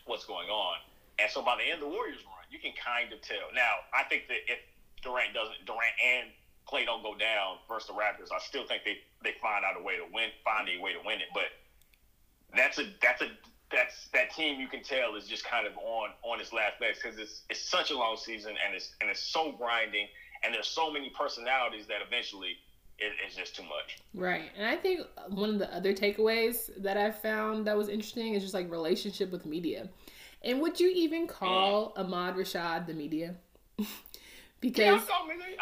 what's going on. And so by the end of the Warriors run, you can kind of tell. Now, I think that if Durant doesn't Durant and Clay don't go down versus the Raptors, I still think they they find out a way to win, find a way to win it. But that's a that's a that's that team you can tell is just kind of on on its last legs because it's it's such a long season and it's and it's so grinding and there's so many personalities that eventually it, it's just too much. Right, and I think one of the other takeaways that I found that was interesting is just like relationship with media. And would you even call mm. Ahmad Rashad the media? because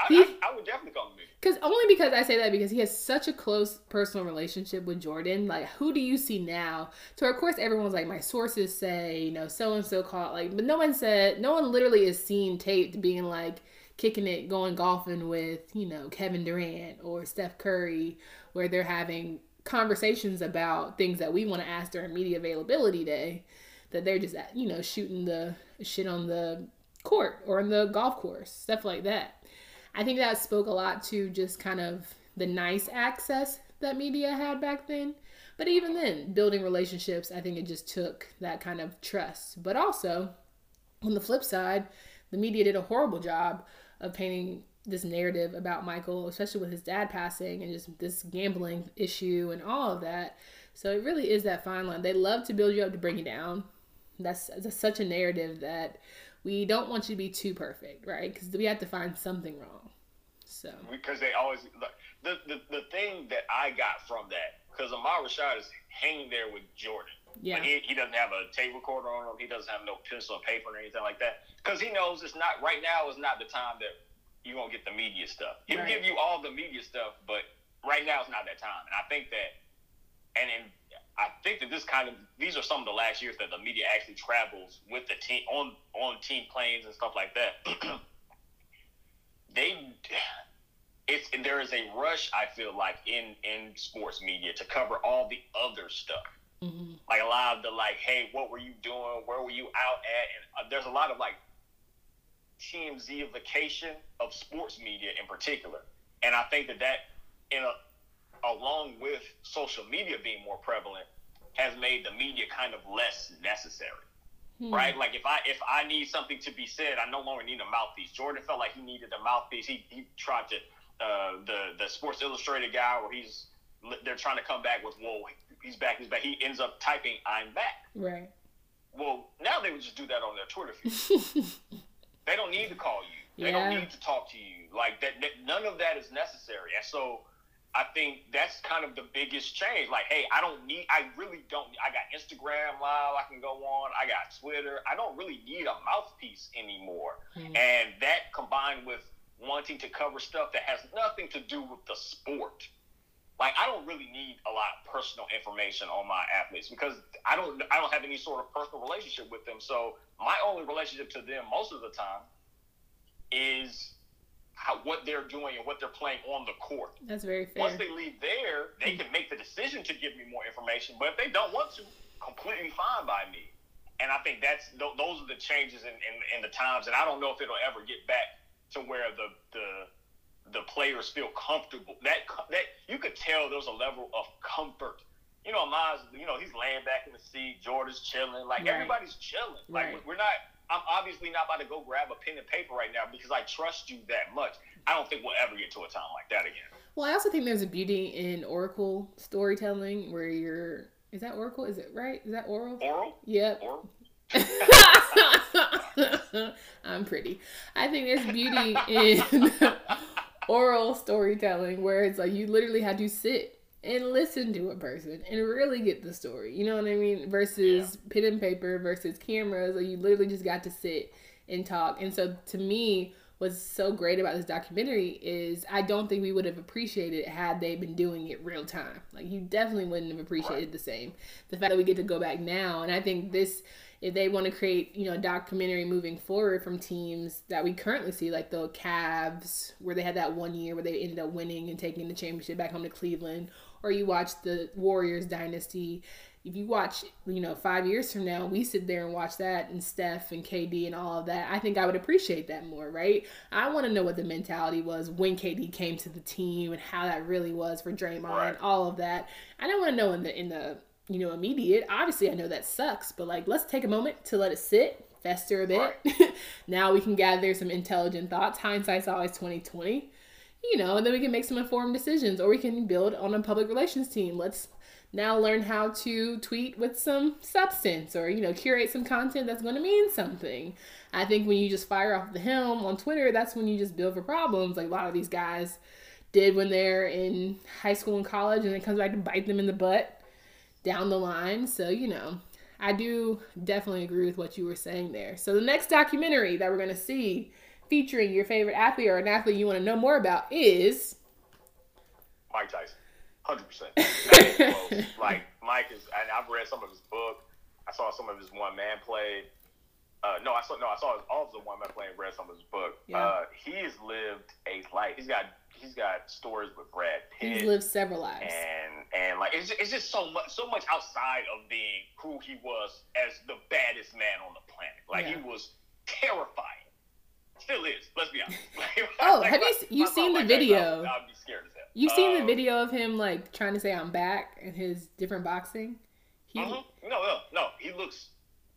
yeah, I, I, would definitely call him Because only because I say that because he has such a close personal relationship with Jordan. Like, who do you see now? So of course everyone's like, my sources say, you know, so and so caught like, but no one said, no one literally is seen taped being like kicking it, going golfing with you know Kevin Durant or Steph Curry, where they're having conversations about things that we want to ask during media availability day. That they're just you know shooting the shit on the court or in the golf course, stuff like that. I think that spoke a lot to just kind of the nice access that media had back then. But even then, building relationships, I think it just took that kind of trust. But also, on the flip side, the media did a horrible job of painting this narrative about Michael, especially with his dad passing and just this gambling issue and all of that. So it really is that fine line. They love to build you up to bring you down. That's, that's such a narrative that we don't want you to be too perfect, right? Because we have to find something wrong. So because they always the the, the thing that I got from that because Ahmad Rashad is hanging there with Jordan. Yeah. he, he doesn't have a tape recorder on him. He doesn't have no pencil or paper or anything like that. Because he knows it's not right now is not the time that you're gonna get the media stuff. He'll right. give you all the media stuff, but right now is not that time. And I think that and in I think that this kind of these are some of the last years that the media actually travels with the team on on team planes and stuff like that. they it's there is a rush I feel like in in sports media to cover all the other stuff. Mm-hmm. Like a lot of the like, hey, what were you doing? Where were you out at? And uh, there's a lot of like TMZification of sports media in particular, and I think that that in a along with social media being more prevalent, has made the media kind of less necessary. Hmm. Right? Like if I if I need something to be said, I no longer need a mouthpiece. Jordan felt like he needed a mouthpiece. He he tried to uh, the the Sports Illustrated guy where he's they're trying to come back with whoa he's back he's back. He ends up typing I'm back. Right. Well, now they would just do that on their Twitter feed. they don't need to call you. They yeah. don't need to talk to you. Like that, that. None of that is necessary. And so I think that's kind of the biggest change. Like, hey, I don't need, I really don't, I got Instagram Live I can go on, I got Twitter. I don't really need a mouthpiece anymore. Mm-hmm. And that combined with wanting to cover stuff that has nothing to do with the sport. Like, I don't really need a lot of personal information on my athletes because I don't, I don't have any sort of personal relationship with them. So my only relationship to them most of the time is how, what they're doing and what they're playing on the court. That's very fair. Once they leave there, they can make the decision to give me more information. But if they don't want to, completely fine by me. And I think that's those are the changes in, in, in the times. And I don't know if it'll ever get back to where the the the players feel comfortable. That that you could tell there's a level of comfort you know, Miles, you know, he's laying back in the seat. Jordan's chilling. Like right. everybody's chilling. Like right. we're not. I'm obviously not about to go grab a pen and paper right now because I trust you that much. I don't think we'll ever get to a time like that again. Well, I also think there's a beauty in oracle storytelling where you're. Is that oracle? Is it right? Is that oral? Oral. Yep. Oral. I'm pretty. I think there's beauty in oral storytelling where it's like you literally had to sit and listen to a person and really get the story. You know what I mean? Versus yeah. pen and paper versus cameras, or you literally just got to sit and talk. And so to me, what's so great about this documentary is I don't think we would have appreciated it had they been doing it real time. Like you definitely wouldn't have appreciated right. the same. The fact that we get to go back now, and I think this if they want to create, you know, a documentary moving forward from teams that we currently see, like the Cavs, where they had that one year where they ended up winning and taking the championship back home to Cleveland, or you watch the Warriors dynasty. If you watch, you know, five years from now, we sit there and watch that and Steph and KD and all of that. I think I would appreciate that more, right? I want to know what the mentality was when KD came to the team and how that really was for Draymond right. and all of that. I don't want to know in the in the you know immediate. Obviously, I know that sucks, but like let's take a moment to let it sit, fester a bit. Right. now we can gather some intelligent thoughts. Hindsight's always twenty twenty you know, and then we can make some informed decisions or we can build on a public relations team. Let's now learn how to tweet with some substance or, you know, curate some content that's going to mean something. I think when you just fire off the helm on Twitter, that's when you just build for problems. Like a lot of these guys did when they're in high school and college and it comes back to bite them in the butt down the line. So, you know, I do definitely agree with what you were saying there. So the next documentary that we're going to see featuring your favorite athlete or an athlete you want to know more about is Mike Tyson. Hundred percent. Like Mike is, and I've read some of his book. I saw some of his one man play. Uh, no, I saw no, I saw all of the one man play and read some of his book. Yeah. Uh, he has lived a life. He's got he's got stories with Brad Pitt. He's lived several lives. And and like it's, it's just so much so much outside of being who he was as the baddest man on the planet. Like yeah. he was terrifying still is. Let's be honest. oh, like, have you you seen the video? I'd be scared as hell. You've um, seen the um, video of him like trying to say I'm back and his different boxing. He, uh-huh. No, no, no. He looks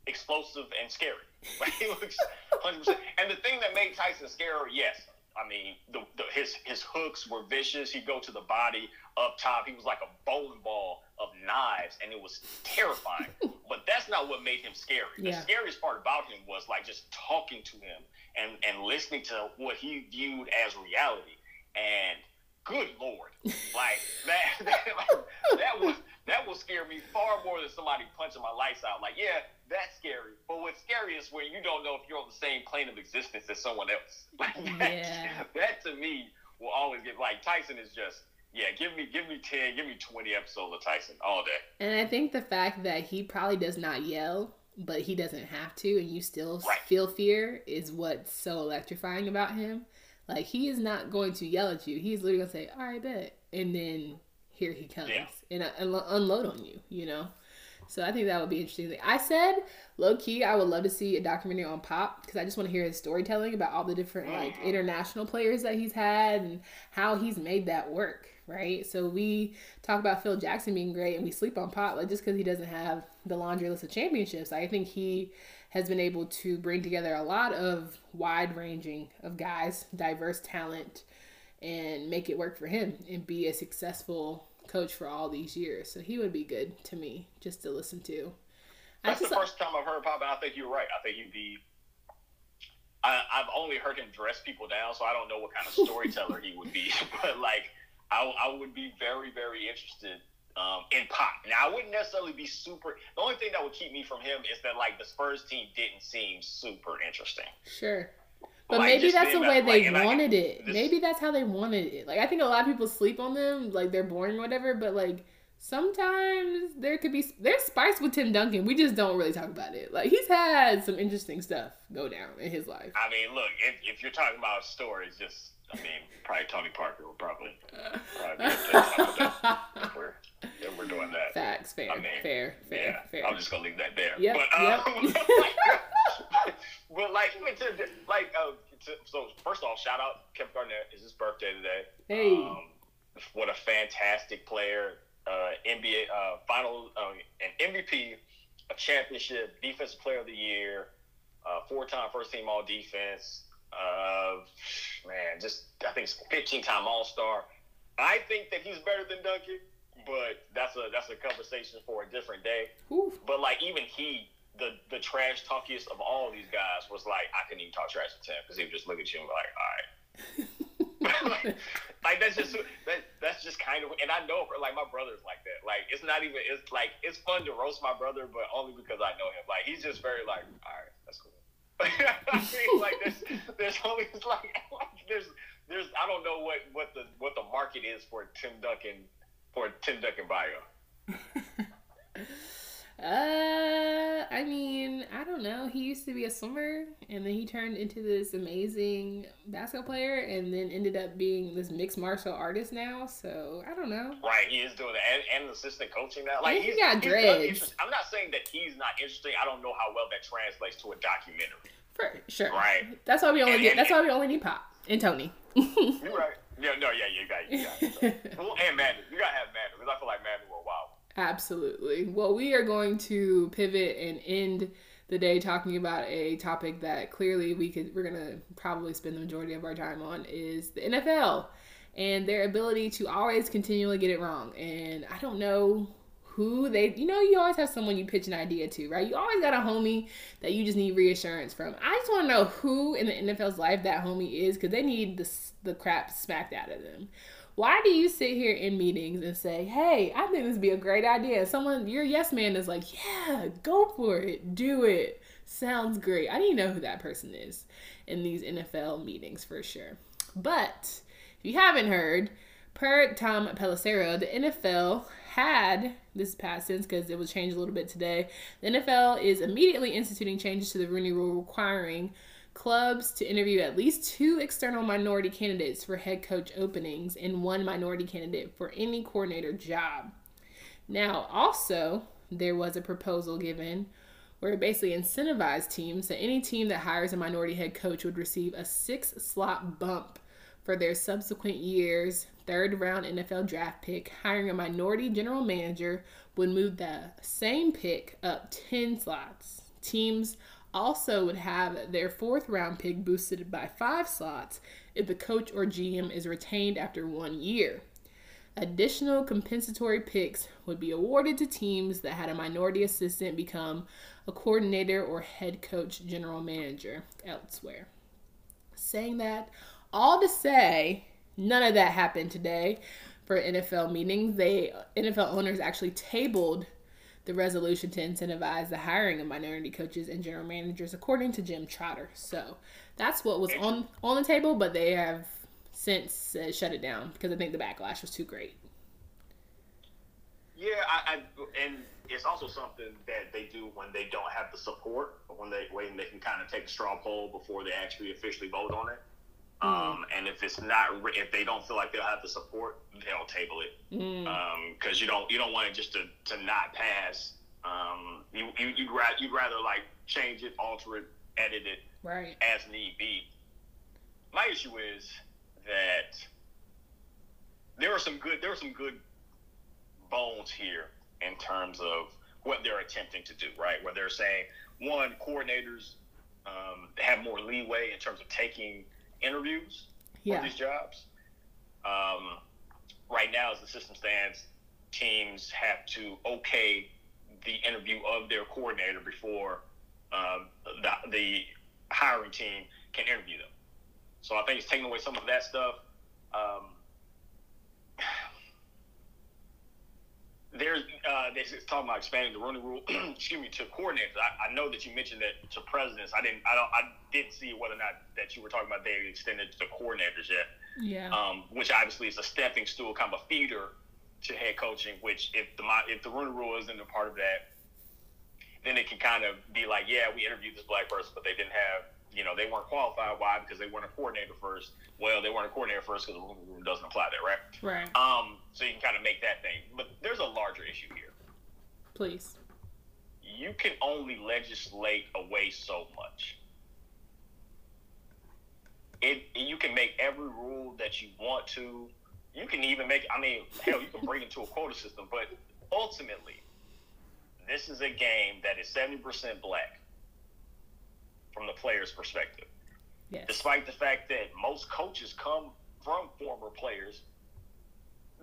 explosive and scary. Like, he looks 100. percent And the thing that made Tyson scary, yes, I mean, the, the, his his hooks were vicious. He'd go to the body up top. He was like a bowling ball of knives, and it was terrifying. but that's not what made him scary. Yeah. The scariest part about him was like just talking to him and and listening to what he viewed as reality. And good lord, like that that, like, that was that will scare me far more than somebody punching my lights out. Like, yeah, that's scary. But what's scary is when you don't know if you're on the same plane of existence as someone else. Like that, yeah. that to me will always get like Tyson is just yeah, give me give me ten, give me twenty episodes of Tyson all day. And I think the fact that he probably does not yell, but he doesn't have to, and you still right. feel fear is what's so electrifying about him. Like he is not going to yell at you. He's literally gonna say, "All right, bet," and then here he comes yeah. and, uh, unload on you. You know. So I think that would be interesting. I said low key, I would love to see a documentary on Pop because I just want to hear his storytelling about all the different like mm-hmm. international players that he's had and how he's made that work right? So we talk about Phil Jackson being great and we sleep on Pop like just because he doesn't have the laundry list of championships. I think he has been able to bring together a lot of wide ranging of guys, diverse talent, and make it work for him and be a successful coach for all these years. So he would be good to me just to listen to. That's just, the first time I've heard Pop, and I think you're right. I think he'd be. I, I've only heard him dress people down, so I don't know what kind of storyteller he would be. But like, I, I would be very, very interested um, in Pop. Now, I wouldn't necessarily be super. The only thing that would keep me from him is that like the Spurs team didn't seem super interesting. Sure. But like, maybe that's the way they like, wanted it. This, maybe that's how they wanted it. Like I think a lot of people sleep on them, like they're boring or whatever. But like sometimes there could be there's spice with Tim Duncan. We just don't really talk about it. Like he's had some interesting stuff go down in his life. I mean, look, if, if you're talking about stories, just I mean, probably Tony Parker will probably, probably we're, doing that. Facts, fair, I mean, fair, fair, yeah, fair. I'm just gonna leave that there. Yep, but, um, yep. but like even to like uh, to, so first off, shout out Kevin Garnett. It's his birthday today. Hey. Um, what a fantastic player. uh, NBA uh, final, uh, an MVP, a championship, defensive player of the year, uh, four-time first-team All Defense. Uh, man, just I think it's 15-time All Star. I think that he's better than Duncan, but that's a that's a conversation for a different day. Oof. But like even he, the the trash talkiest of all of these guys, was like, I couldn't even talk trash to Tim because he would just look at you and be like, all right. like, like, that's just that, that's just kind of and I know like my brother's like that. Like it's not even it's like it's fun to roast my brother, but only because I know him. Like he's just very like, all right, that's cool. I mean, like there's there's only like, like there's there's I don't know what what the what the market is for Tim Duncan for Tim Duncan bio. Uh, I mean, I don't know. He used to be a swimmer, and then he turned into this amazing basketball player, and then ended up being this mixed martial artist now. So I don't know. Right, he is doing that, and, and assistant coaching now. Like he got dreads. I'm not saying that he's not interesting. I don't know how well that translates to a documentary. For sure. Right. That's why we only and, get. And, that's why we only need Pop and Tony. you're right. Yeah, no, yeah, you got, you got. It. well, and Manu, you gotta have Manu because I feel like Manu will wow. Absolutely. Well, we are going to pivot and end the day talking about a topic that clearly we could we're gonna probably spend the majority of our time on is the NFL and their ability to always continually get it wrong. And I don't know who they you know you always have someone you pitch an idea to right you always got a homie that you just need reassurance from i just want to know who in the nfl's life that homie is because they need the, the crap smacked out of them why do you sit here in meetings and say, hey, I think this would be a great idea? Someone, your yes man is like, yeah, go for it, do it. Sounds great. I need to know who that person is in these NFL meetings for sure. But if you haven't heard, per Tom Pelissero, the NFL had this past since because it was changed a little bit today. The NFL is immediately instituting changes to the Rooney Rule requiring clubs to interview at least two external minority candidates for head coach openings and one minority candidate for any coordinator job. Now, also, there was a proposal given where it basically incentivized teams that any team that hires a minority head coach would receive a six slot bump for their subsequent year's third round NFL draft pick. Hiring a minority general manager would move the same pick up 10 slots. Teams also would have their fourth round pick boosted by five slots if the coach or GM is retained after one year. Additional compensatory picks would be awarded to teams that had a minority assistant become a coordinator or head coach general manager elsewhere. Saying that, all to say, none of that happened today for NFL meetings. They NFL owners actually tabled the resolution to incentivize the hiring of minority coaches and general managers, according to Jim Trotter. So that's what was on on the table, but they have since uh, shut it down because I think the backlash was too great. Yeah, I, I, and it's also something that they do when they don't have the support, when they when they can kind of take a straw poll before they actually officially vote on it. Um, and if it's not, if they don't feel like they'll have the support, they'll table it. Because mm. um, you don't, you don't want it just to, to not pass. Um, you, you you'd rather you'd rather like change it, alter it, edit it, right, as need be. My issue is that there are some good there are some good bones here in terms of what they're attempting to do, right? Where they're saying one, coordinators um, have more leeway in terms of taking interviews yeah. for these jobs. Um, right now, as the system stands, teams have to okay the interview of their coordinator before um, the, the hiring team can interview them. So I think it's taking away some of that stuff. Um, there's uh, they talking about expanding the Rooney Rule. excuse me to coordinators. I, I, know that you mentioned that to presidents. I didn't. I don't. I didn't see whether or not that you were talking about they extended to coordinators yet. Yeah. Um, which obviously is a stepping stool, kind of a feeder to head coaching. Which if the if the Rooney Rule isn't a part of that, then it can kind of be like, yeah, we interviewed this black person, but they didn't have you know, they weren't qualified. Why? Because they weren't a coordinator first. Well, they weren't a coordinator first because the rule doesn't apply there, right? Right. Um, so you can kind of make that thing. But there's a larger issue here. Please. You can only legislate away so much. It you can make every rule that you want to, you can even make. I mean, hell, you can bring it to a quota system, but ultimately, this is a game that is seventy percent black from the player's perspective. Yes. Despite the fact that most coaches come from former players,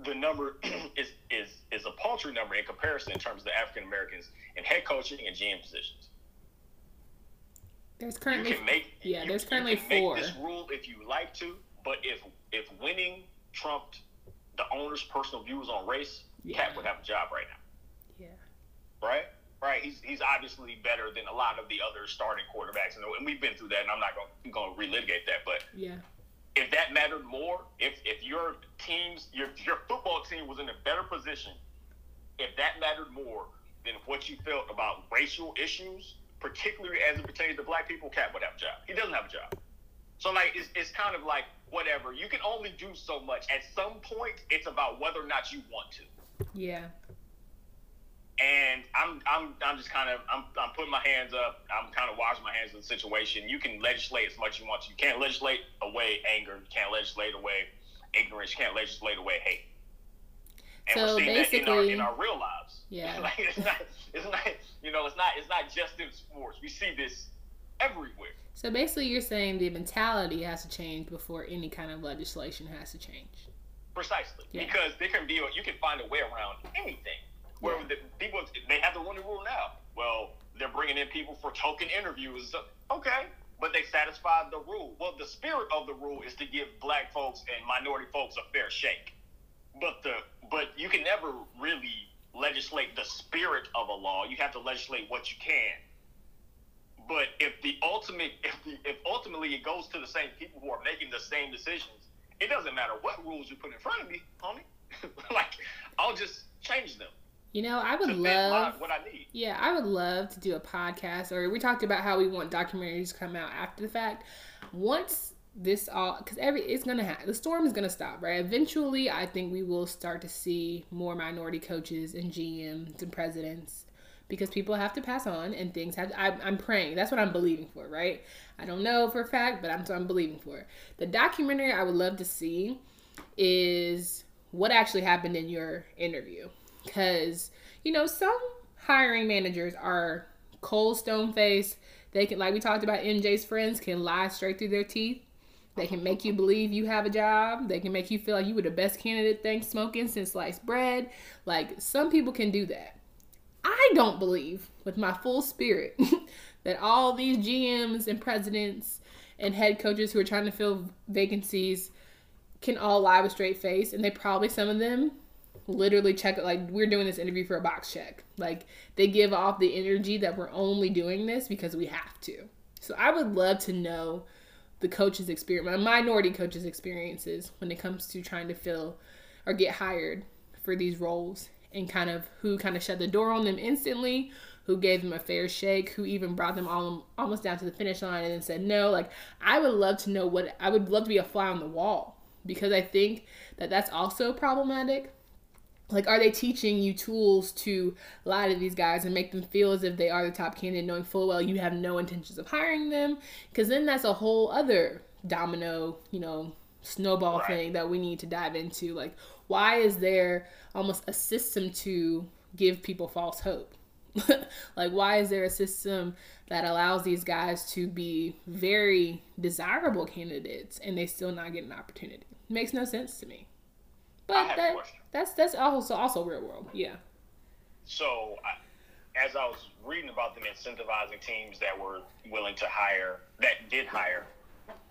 the number is is is a paltry number in comparison in terms of the African Americans in head coaching and GM positions. There's currently make, yeah. You, there's currently four. Make this rule if you like to, but if if winning trumped the owner's personal views on race, yeah. Cap would have a job right now. Yeah. Right. Right. He's he's obviously better than a lot of the other starting quarterbacks, and we've been through that. And I'm not going going to relitigate that, but yeah. If that mattered more, if if your teams your your football team was in a better position, if that mattered more than what you felt about racial issues, particularly as it pertains to black people, Cap would have a job. He doesn't have a job. So like it's, it's kind of like whatever. You can only do so much. At some point, it's about whether or not you want to. Yeah. And I'm I'm I'm just kind of I'm I'm putting my hands up. I'm kind of washing my hands in the situation. You can legislate as much as you want to. You can't legislate away anger. You can't legislate away ignorance. You can't legislate away hate. And so we're seeing that in our, in our real lives. Yeah. like it's not it's not you know it's not it's not just in sports. We see this everywhere. So basically, you're saying the mentality has to change before any kind of legislation has to change. Precisely, yeah. because there can be a, you can find a way around anything. Where yeah. the people they have the Rooney Rule now. Well, they're bringing in people for token interviews. Okay, but they satisfied the rule. Well, the spirit of the rule is to give black folks and minority folks a fair shake. But the but you can never really legislate the spirit of a law. You have to legislate what you can. But if the ultimate if the if ultimately it goes to the same people who are making the same decisions, it doesn't matter what rules you put in front of me, homie. like I'll just change them. You know, I would love what I need. Yeah, I would love to do a podcast. Or we talked about how we want documentaries to come out after the fact. Once this all, because every it's gonna happen. The storm is gonna stop, right? Eventually, I think we will start to see more minority coaches and GMs and presidents because people have to pass on and things have. I, I'm praying. That's what I'm believing for, right? I don't know for a fact, but I'm I'm believing for. it. The documentary I would love to see is what actually happened in your interview because you know some hiring managers are cold stone face they can like we talked about mj's friends can lie straight through their teeth. They can make you believe you have a job. They can make you feel like you were the best candidate thing smoking since sliced bread. Like some people can do that. I don't believe with my full spirit that all these gms and presidents and head coaches who are trying to fill vacancies can all lie with straight face and they probably some of them literally check like we're doing this interview for a box check. Like they give off the energy that we're only doing this because we have to. So I would love to know the coach's experience, minority coaches' experiences when it comes to trying to fill or get hired for these roles and kind of who kind of shut the door on them instantly, who gave them a fair shake, who even brought them all almost down to the finish line and then said no. Like I would love to know what I would love to be a fly on the wall because I think that that's also problematic like are they teaching you tools to lie to these guys and make them feel as if they are the top candidate knowing full well you have no intentions of hiring them? Because then that's a whole other domino you know snowball right. thing that we need to dive into. Like why is there almost a system to give people false hope? Like why is there a system that allows these guys to be very desirable candidates and they still not get an opportunity? Makes no sense to me but that, that's that's also also real world. Yeah. So, I, as I was reading about them incentivizing teams that were willing to hire, that did hire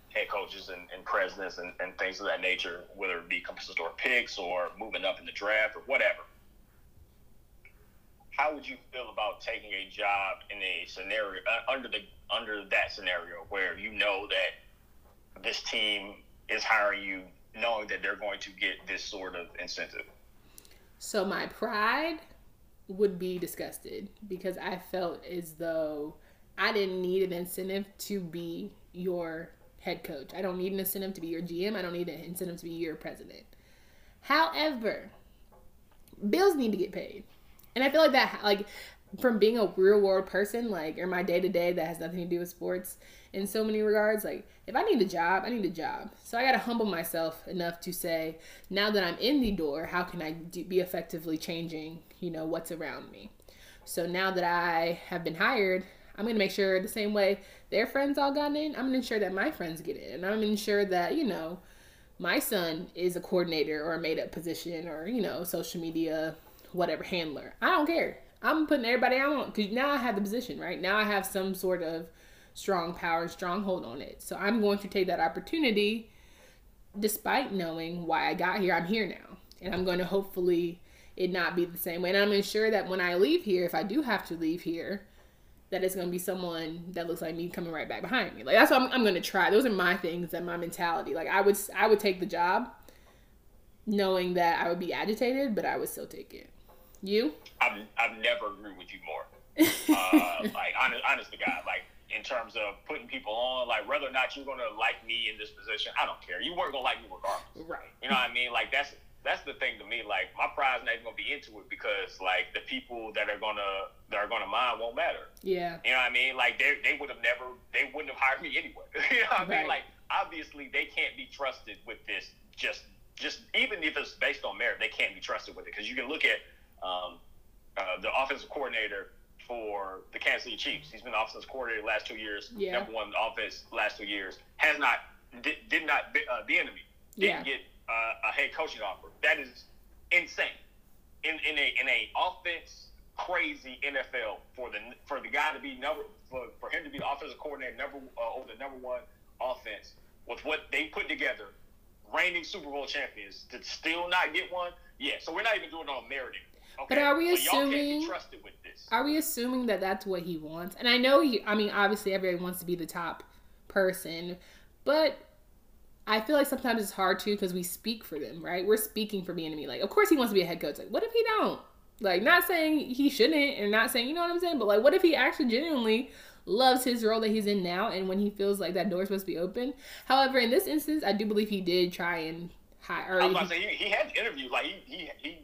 head coaches and, and presidents and, and things of that nature, whether it be compensatory picks or moving up in the draft or whatever. How would you feel about taking a job in a scenario uh, under the under that scenario where you know that this team is hiring you knowing that they're going to get this sort of incentive. So my pride would be disgusted because I felt as though I didn't need an incentive to be your head coach. I don't need an incentive to be your GM. I don't need an incentive to be your president. However, bills need to get paid. And I feel like that like from being a real world person, like, or my day to day that has nothing to do with sports in so many regards, like, if I need a job, I need a job. So I got to humble myself enough to say, now that I'm in the door, how can I do, be effectively changing, you know, what's around me? So now that I have been hired, I'm going to make sure the same way their friends all got in, I'm going to ensure that my friends get in. And I'm going to ensure that, you know, my son is a coordinator or a made up position or, you know, social media, whatever handler. I don't care. I'm putting everybody I want because now I have the position, right? Now I have some sort of strong power, strong hold on it. So I'm going to take that opportunity despite knowing why I got here. I'm here now. And I'm going to hopefully it not be the same way. And I'm ensure that when I leave here, if I do have to leave here, that it's going to be someone that looks like me coming right back behind me. Like that's what I'm, I'm going to try. Those are my things and my mentality. Like I would I would take the job knowing that I would be agitated, but I would still take it. You? I've, I've never agreed with you more. uh, like honest, honest to God, like in terms of putting people on, like whether or not you're gonna like me in this position, I don't care. You weren't gonna like me regardless. Right. You know what I mean? Like that's that's the thing to me. Like my pride's not even gonna be into it because like the people that are gonna that are gonna mind won't matter. Yeah. You know what I mean? Like they they would have never they wouldn't have hired me anyway. you know what I mean? Like obviously they can't be trusted with this. Just just even if it's based on merit, they can't be trusted with it because you can look at um, uh, the offensive coordinator for the Kansas City Chiefs. He's been the offensive coordinator the last two years. Yeah. Number one offense last two years. Has not did, did not uh, Bieniemy didn't yeah. get uh, a head coaching offer. That is insane. In in a in a offense crazy NFL for the for the guy to be number for, for him to be the offensive coordinator number uh, over the number one offense with what they put together, reigning Super Bowl champions to still not get one. Yeah, so we're not even doing it on meriting. Okay? But are we assuming? can't be with this. Are we assuming that that's what he wants? And I know he. I mean, obviously, everybody wants to be the top person, but I feel like sometimes it's hard too because we speak for them, right? We're speaking for Bieniemy. Like, of course, he wants to be a head coach. Like, what if he don't? Like, not saying he shouldn't, and not saying you know what I'm saying, but like, what if he actually genuinely loves his role that he's in now, and when he feels like that door is supposed to be open? However, in this instance, I do believe he did try and hire. I was about to say he, he had interviewed like he, he he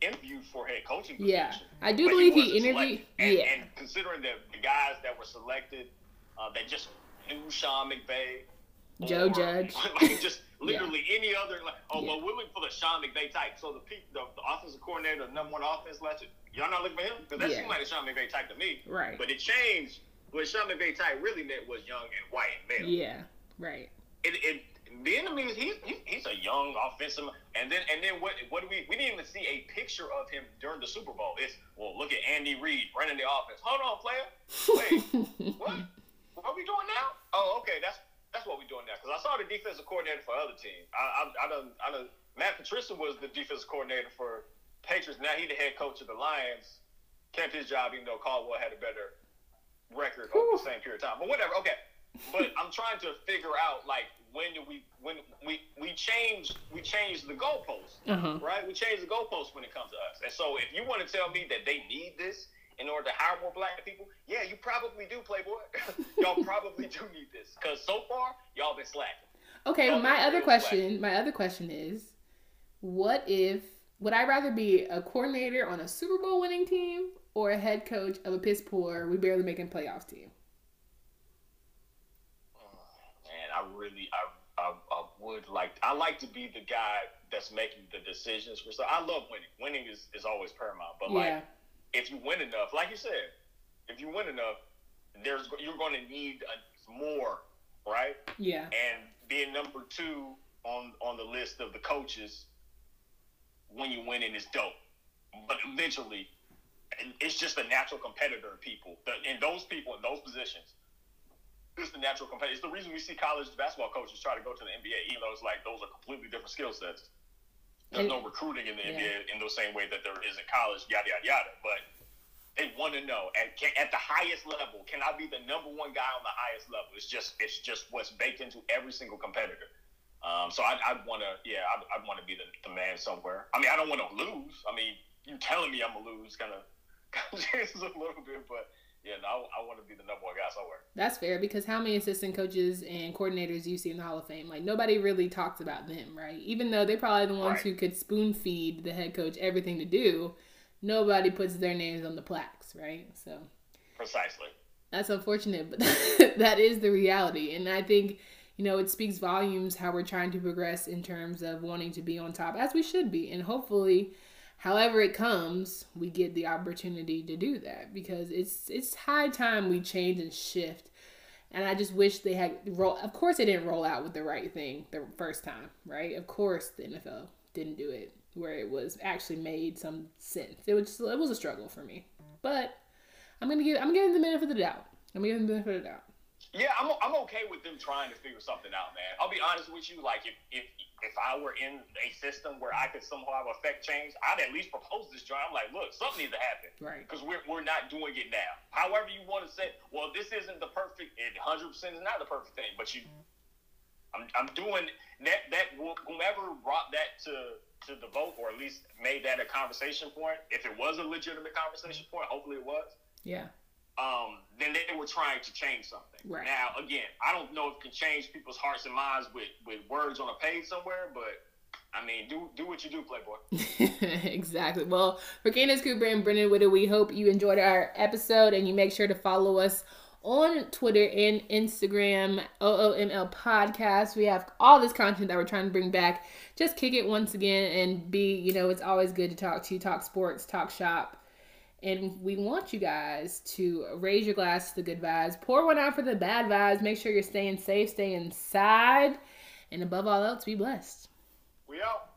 interviewed for head coaching. Position, Yeah, I do believe he wasn't interviewed- And, yeah. and considering that the guys that were selected, uh, that just knew Sean McVay, Joe or, Judge. like just literally any other. Like, oh, Yeah. well, we're looking for the Sean McVay type. So the the, the offensive coordinator, the number one offense year, y'all not looking for him because that Yeah. seemed like a Sean McVay type to me. Right. But it changed. What Sean McVay type really meant was young and white and male Yeah, right. it, it Bieniemy is he's he, he's a young offensive and then and then what what do we we didn't even see a picture of him during the Super Bowl. It's well look at Andy Reid running the offense. Hold on, player. Wait, what? What are we doing now? Oh, okay, that's that's what we're doing now. Because I saw the defensive coordinator for other teams. I I, I done I done Matt Patricia was the defensive coordinator for Patriots. Now he the head coach of the Lions. Kept his job even though Caldwell had a better record over the same period of time. But whatever. Okay. But I'm trying to figure out like when do we when we we change we change the goalposts, Uh-huh. right? We change the goalposts when it comes to us. And so if you want to tell me that they need this in order to hire more black people, yeah, you probably do, Playboy. y'all probably do need this because so far y'all been slacking. Okay, well, my other question, my other question is, what if would I rather be a coordinator on a Super Bowl winning team or a head coach of a piss poor, we barely making playoffs team? And I really, I, I, I would like, I like to be the guy that's making the decisions for stuff. I love winning. Winning is, is always paramount. But yeah, like, if you win enough, like you said, if you win enough, there's you're going to need a, more, right? yeah, And being number two on on the list of the coaches when you win in is dope. But eventually, and it's just a natural competitor in people. In those people in those positions, it's the natural competitor. It's the reason we see college basketball coaches try to go to the NBA, even though it's like those are completely different skill sets. There's no recruiting in the yeah. NBA in the same way that there is in college, yada yada yada. But they want to know at can, at the highest level, can I be the number one guy on the highest level? It's just it's just what's baked into every single competitor. Um, so I'd, I'd want to, yeah, I'd, I'd want to be the, the man somewhere. I mean, I don't want to lose. I mean, you telling me I'm gonna lose kind of chances a little bit, but yeah, no, I, I want to be the number one guy somewhere. that's fair because how many assistant coaches and coordinators do you see in the Hall of Fame? Like nobody really talks about them, right? Even though they're probably the ones Right. who could spoon feed the head coach everything to do, nobody puts their names on the plaques, right? So precisely. That's unfortunate, but that is the reality. And I think, you know, it speaks volumes how we're trying to progress in terms of wanting to be on top, as we should be. And hopefully, however it comes, we get the opportunity to do that because it's it's high time we change and shift. And I just wish they had roll. Of course, they didn't roll out with the right thing the first time, right? Of course, the NFL didn't do it where it was actually made some sense. It was it was a struggle for me, but I'm gonna give I'm giving the benefit of the doubt. I'm giving the benefit of the doubt. Yeah, I'm, I'm okay with them trying to figure something out, man. I'll be honest with you. Like, if, if if I were in a system where I could somehow affect change, I'd at least propose this joint. I'm like, look, something needs to happen. Right. Because we're, we're not doing it now. However, you want to say, well, this isn't the perfect, it 100% is not the perfect thing, but you, I'm, I'm doing that, that, whomever brought that to, to the vote, or at least made that a conversation point, if it was a legitimate conversation point, hopefully it was. Yeah um, then they were trying to change something. Right. Now, again, I don't know if it can change people's hearts and minds with, with words on a page somewhere, but I mean, do do what you do, Playboy. exactly. Well, for Candace Cooper and Brendan Witter, we hope you enjoyed our episode and you make sure to follow us on Twitter and Instagram, OOML Podcast. We have all this content that we're trying to bring back. Just kick it once again and be, you know, it's always good to talk to you, talk sports, talk shop and we want you guys to raise your glass to the good vibes, pour one out for the bad vibes. Make sure you're staying safe, stay inside, and above all else, be blessed. We out.